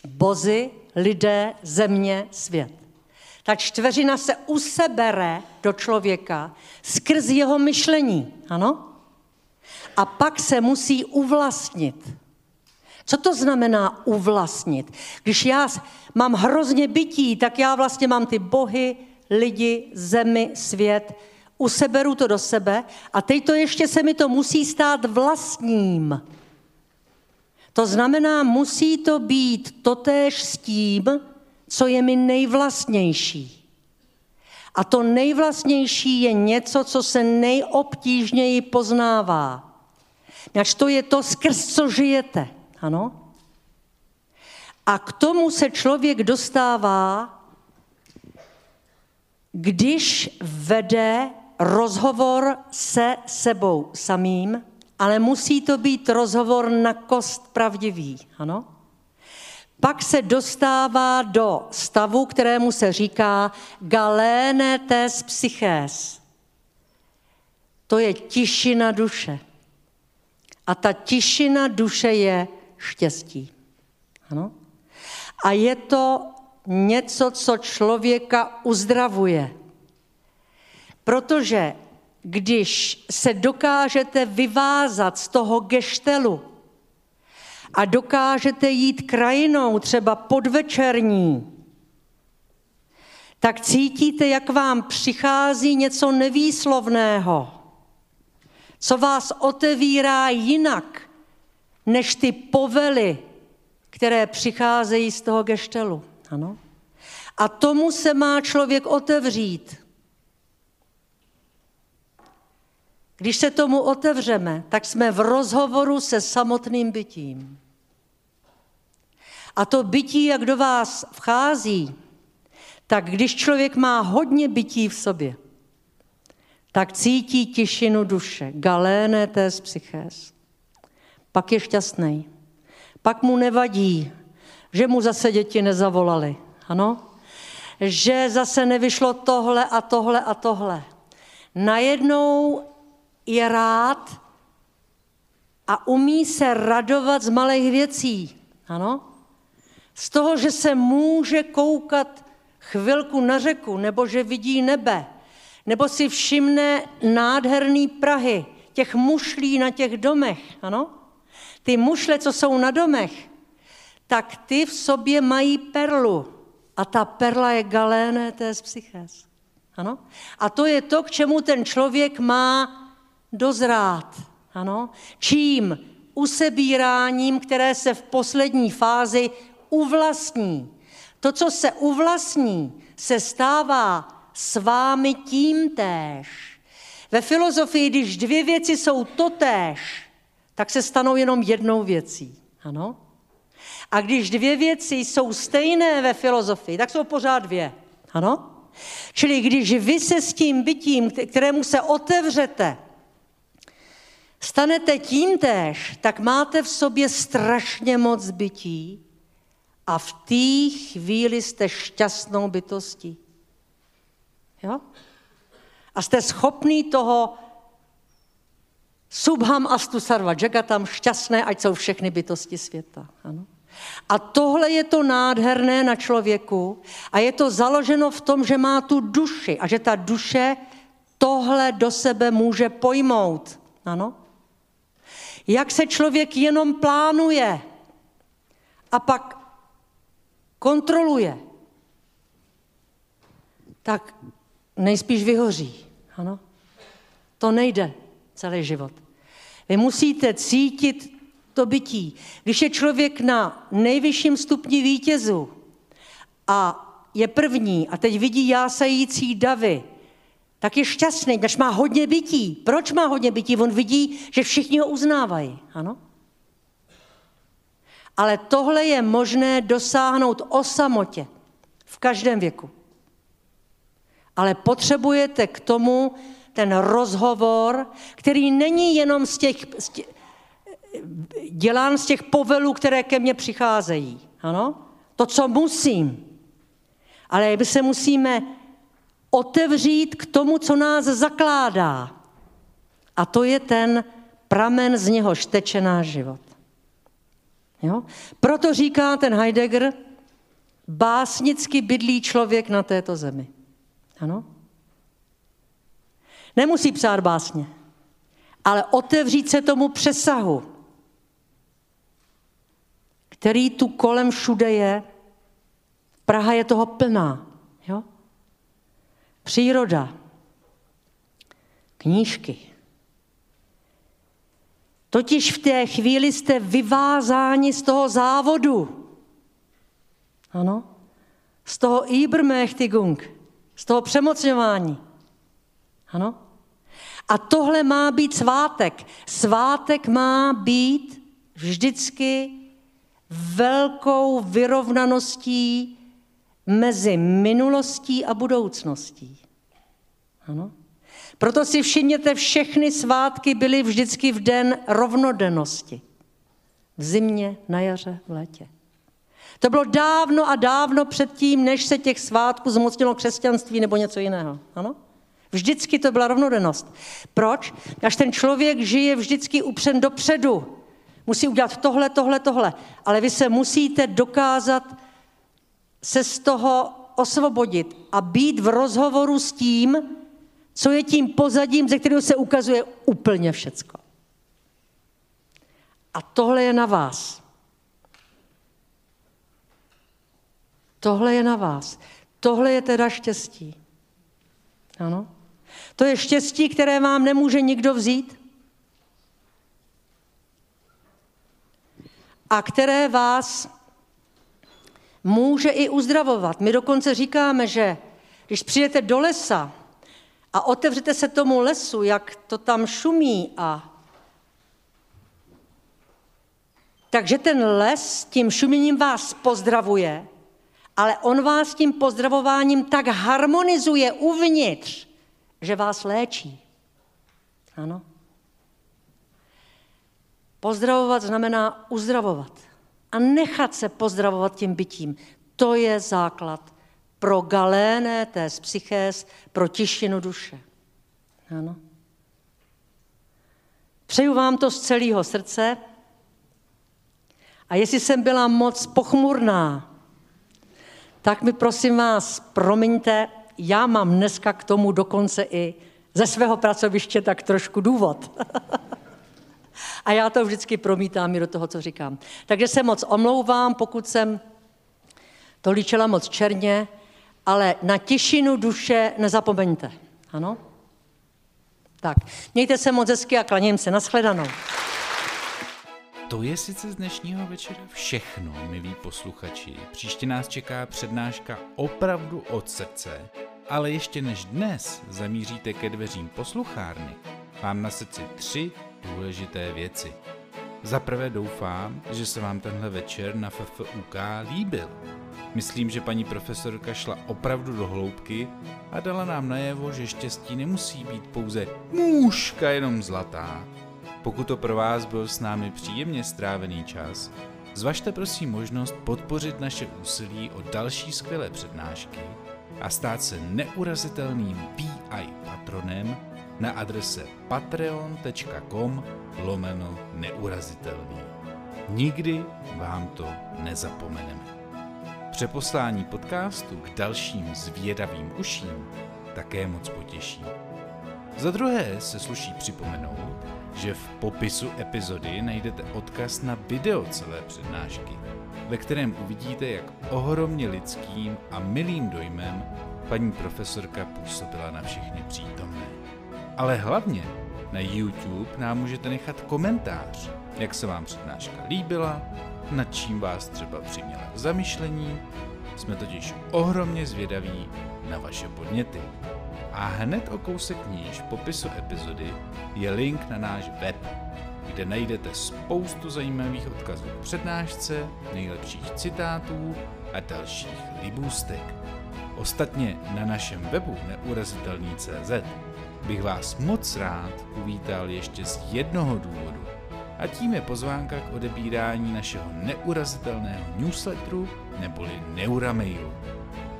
Bozy, lidé, země, svět. Ta čtveřina se usebere do člověka skrz jeho myšlení, ano? A pak se musí uvlastnit. Co to znamená uvlastnit? Když já mám hrozně bytí, tak já vlastně mám ty bohy, lidi, zemi, svět, useberu to do sebe a teď to ještě se mi to musí stát vlastním. To znamená, musí to být totéž s tím, co je mi nejvlastnější. A to nejvlastnější je něco, co se nejobtížněji poznává. Ač to je to, skrz co žijete. Ano? A k tomu se člověk dostává, když vede rozhovor se sebou samým, ale musí to být rozhovor na kost pravdivý. Ano? Pak se dostává do stavu, kterému se říká galéne tes psychés. To je tišina duše. A ta tišina duše je štěstí. Ano? A je to něco, co člověka uzdravuje. Protože když se dokážete vyvázat z toho geštelu a dokážete jít krajinou, třeba podvečerní, tak cítíte, jak vám přichází něco nevýslovného, co vás otevírá jinak, než ty povely, které přicházejí z toho geštelu. Ano? A tomu se má člověk otevřít. Když se tomu otevřeme, tak jsme v rozhovoru se samotným bytím. A to bytí, jak do vás vchází, tak když člověk má hodně bytí v sobě, tak cítí tišinu duše, galéne tés psychés. Pak je šťastný. Pak mu nevadí, že mu zase děti nezavolali. Ano? Že zase nevyšlo tohle a tohle a tohle. Najednou je rád a umí se radovat z malých věcí. Ano? Z toho, že se může koukat chvilku na řeku, nebo že vidí nebe, nebo si všimne nádherný Prahy, těch mušlí na těch domech, ano? Ty mušle, co jsou na domech, tak ty v sobě mají perlu. A ta perla je galéné z psychés. Ano? A to je to, k čemu ten člověk má dozrát. Ano? Čím? Usebíráním, které se v poslední fázi uvlastní. To, co se uvlastní, se stává s vámi tím též. Ve filozofii, když dvě věci jsou totéž, tak se stanou jenom jednou věcí. Ano? A když dvě věci jsou stejné ve filozofii, tak jsou pořád dvě. Ano? Čili když vy se s tím bytím, kterému se otevřete, stanete tím též, tak máte v sobě strašně moc bytí a v té chvíli jste šťastnou bytostí. Jo? A jste schopný toho subham astu sarva jagatam, šťastné, ať jsou všechny bytosti světa. Ano? A tohle je to nádherné na člověku a je to založeno v tom, že má tu duši a že ta duše tohle do sebe může pojmout. Ano? Jak se člověk jenom plánuje a pak kontroluje, tak nejspíš vyhoří. Ano? To nejde celý život. Vy musíte cítit to bytí. Když je člověk na nejvyšším stupni vítězu a je první a teď vidí jásající davy, tak je šťastný, když má hodně bytí. Proč má hodně bytí? On vidí, že všichni ho uznávají. Ano? Ale tohle je možné dosáhnout o samotě v každém věku. Ale potřebujete k tomu ten rozhovor, který není jenom z těch, z těch dělán z těch povelů, které ke mně přicházejí. Ano? To, co musím. Ale my se musíme otevřít k tomu, co nás zakládá. A to je ten pramen, z něhož teče náš život. Jo? Proto říká ten Heidegger, básnicky bydlí člověk na této zemi. Ano? Nemusí psát básně, ale otevřít se tomu přesahu, který tu kolem všude je. Praha je toho plná. Jo? Příroda, knížky. Totiž v té chvíli jste vyvázáni z toho závodu. Ano? Z toho Ibermächtigung, z toho přemocňování. Ano? A tohle má být svátek. Svátek má být vždycky velkou vyrovnaností mezi minulostí a budoucností. Ano? Proto si všimněte, všechny svátky byly vždycky v den rovnodennosti. V zimě, na jaře, v létě. To bylo dávno a dávno předtím, než se těch svátků zmocnilo křesťanství nebo něco jiného. Ano? Vždycky to byla rovnodennost. Proč? Až ten člověk žije vždycky upřen dopředu. Musí udělat tohle, tohle, tohle. Ale vy se musíte dokázat se z toho osvobodit a být v rozhovoru s tím, co je tím pozadím, ze kterého se ukazuje úplně všecko. A tohle je na vás. Tohle je na vás. Tohle je teda štěstí. Ano? To je štěstí, které vám nemůže nikdo vzít. A které vás může i uzdravovat. My dokonce říkáme, že když přijdete do lesa a otevřete se tomu lesu, jak to tam šumí a takže ten les tím šuměním vás pozdravuje, ale on vás tím pozdravováním tak harmonizuje uvnitř, že vás léčí. Ano. Pozdravovat znamená uzdravovat. A nechat se pozdravovat tím bytím. To je základ pro galéné té psychés, pro tišinu duše. Ano. Přeju vám to z celého srdce. A jestli jsem byla moc pochmurná, tak mi prosím vás, promiňte, já mám dneska k tomu dokonce i ze svého pracoviště tak trošku důvod. A já to vždycky promítám i do toho, co říkám. Takže se moc omlouvám, pokud jsem to líčila moc černě, ale na těšinu duše nezapomeňte. Ano? Tak, mějte se moc hezky a klaním se. Naschledanou. To je sice z dnešního večera všechno, milí posluchači. Příště nás čeká přednáška opravdu od srdce. Ale ještě než dnes zamíříte ke dveřím posluchárny, mám na srdci tři důležité věci. Za prvé doufám, že se vám tenhle večer na FFUK líbil. Myslím, že paní profesorka šla opravdu do hloubky a dala nám najevo, že štěstí nemusí být pouze mužka jenom zlatá. Pokud to pro vás byl s námi příjemně strávený čas, zvažte prosím možnost podpořit naše úsilí o další skvělé přednášky a stát se neurazitelným PI patronem na adrese patreon.com lomeno neurazitelný. Nikdy vám to nezapomeneme. Přeposlání podcastu k dalším zvědavým uším také moc potěší. Za druhé se sluší připomenout, že v popisu epizody najdete odkaz na video celé přednášky, ve kterém uvidíte, jak ohromně lidským a milým dojmem paní profesorka působila na všechny přítomné. Ale hlavně na YouTube nám můžete nechat komentář, jak se vám přednáška líbila, nad čím vás třeba přiměla k zamyšlení. Jsme totiž ohromně zvědaví na vaše podněty. A hned o kousek níž v popisu epizody je link na náš web, kde najdete spoustu zajímavých odkazů k přednášce, nejlepších citátů a dalších libůstek. Ostatně na našem webu neurazitelný.cz bych vás moc rád uvítal ještě z jednoho důvodu. A tím je pozvánka k odebírání našeho neurazitelného newsletteru neboli Neuramailu.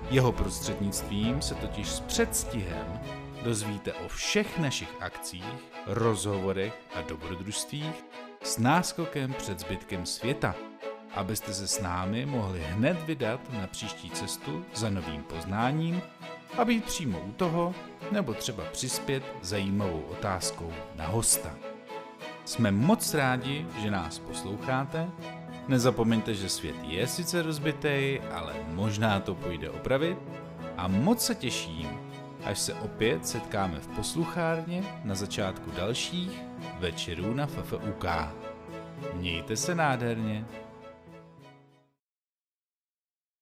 Jeho prostřednictvím se totiž s předstihem dozvíte o všech našich akcích, rozhovorech a dobrodružstvích s náskokem před zbytkem světa, abyste se s námi mohli hned vydat na příští cestu za novým poznáním a být přímo u toho, nebo třeba přispět zajímavou otázkou na hosta. Jsme moc rádi, že nás posloucháte. Nezapomeňte, že svět je sice rozbitý, ale možná to půjde opravit. A moc se těším, až se opět setkáme v posluchárně na začátku dalších večerů na FFUK. Mějte se nádherně.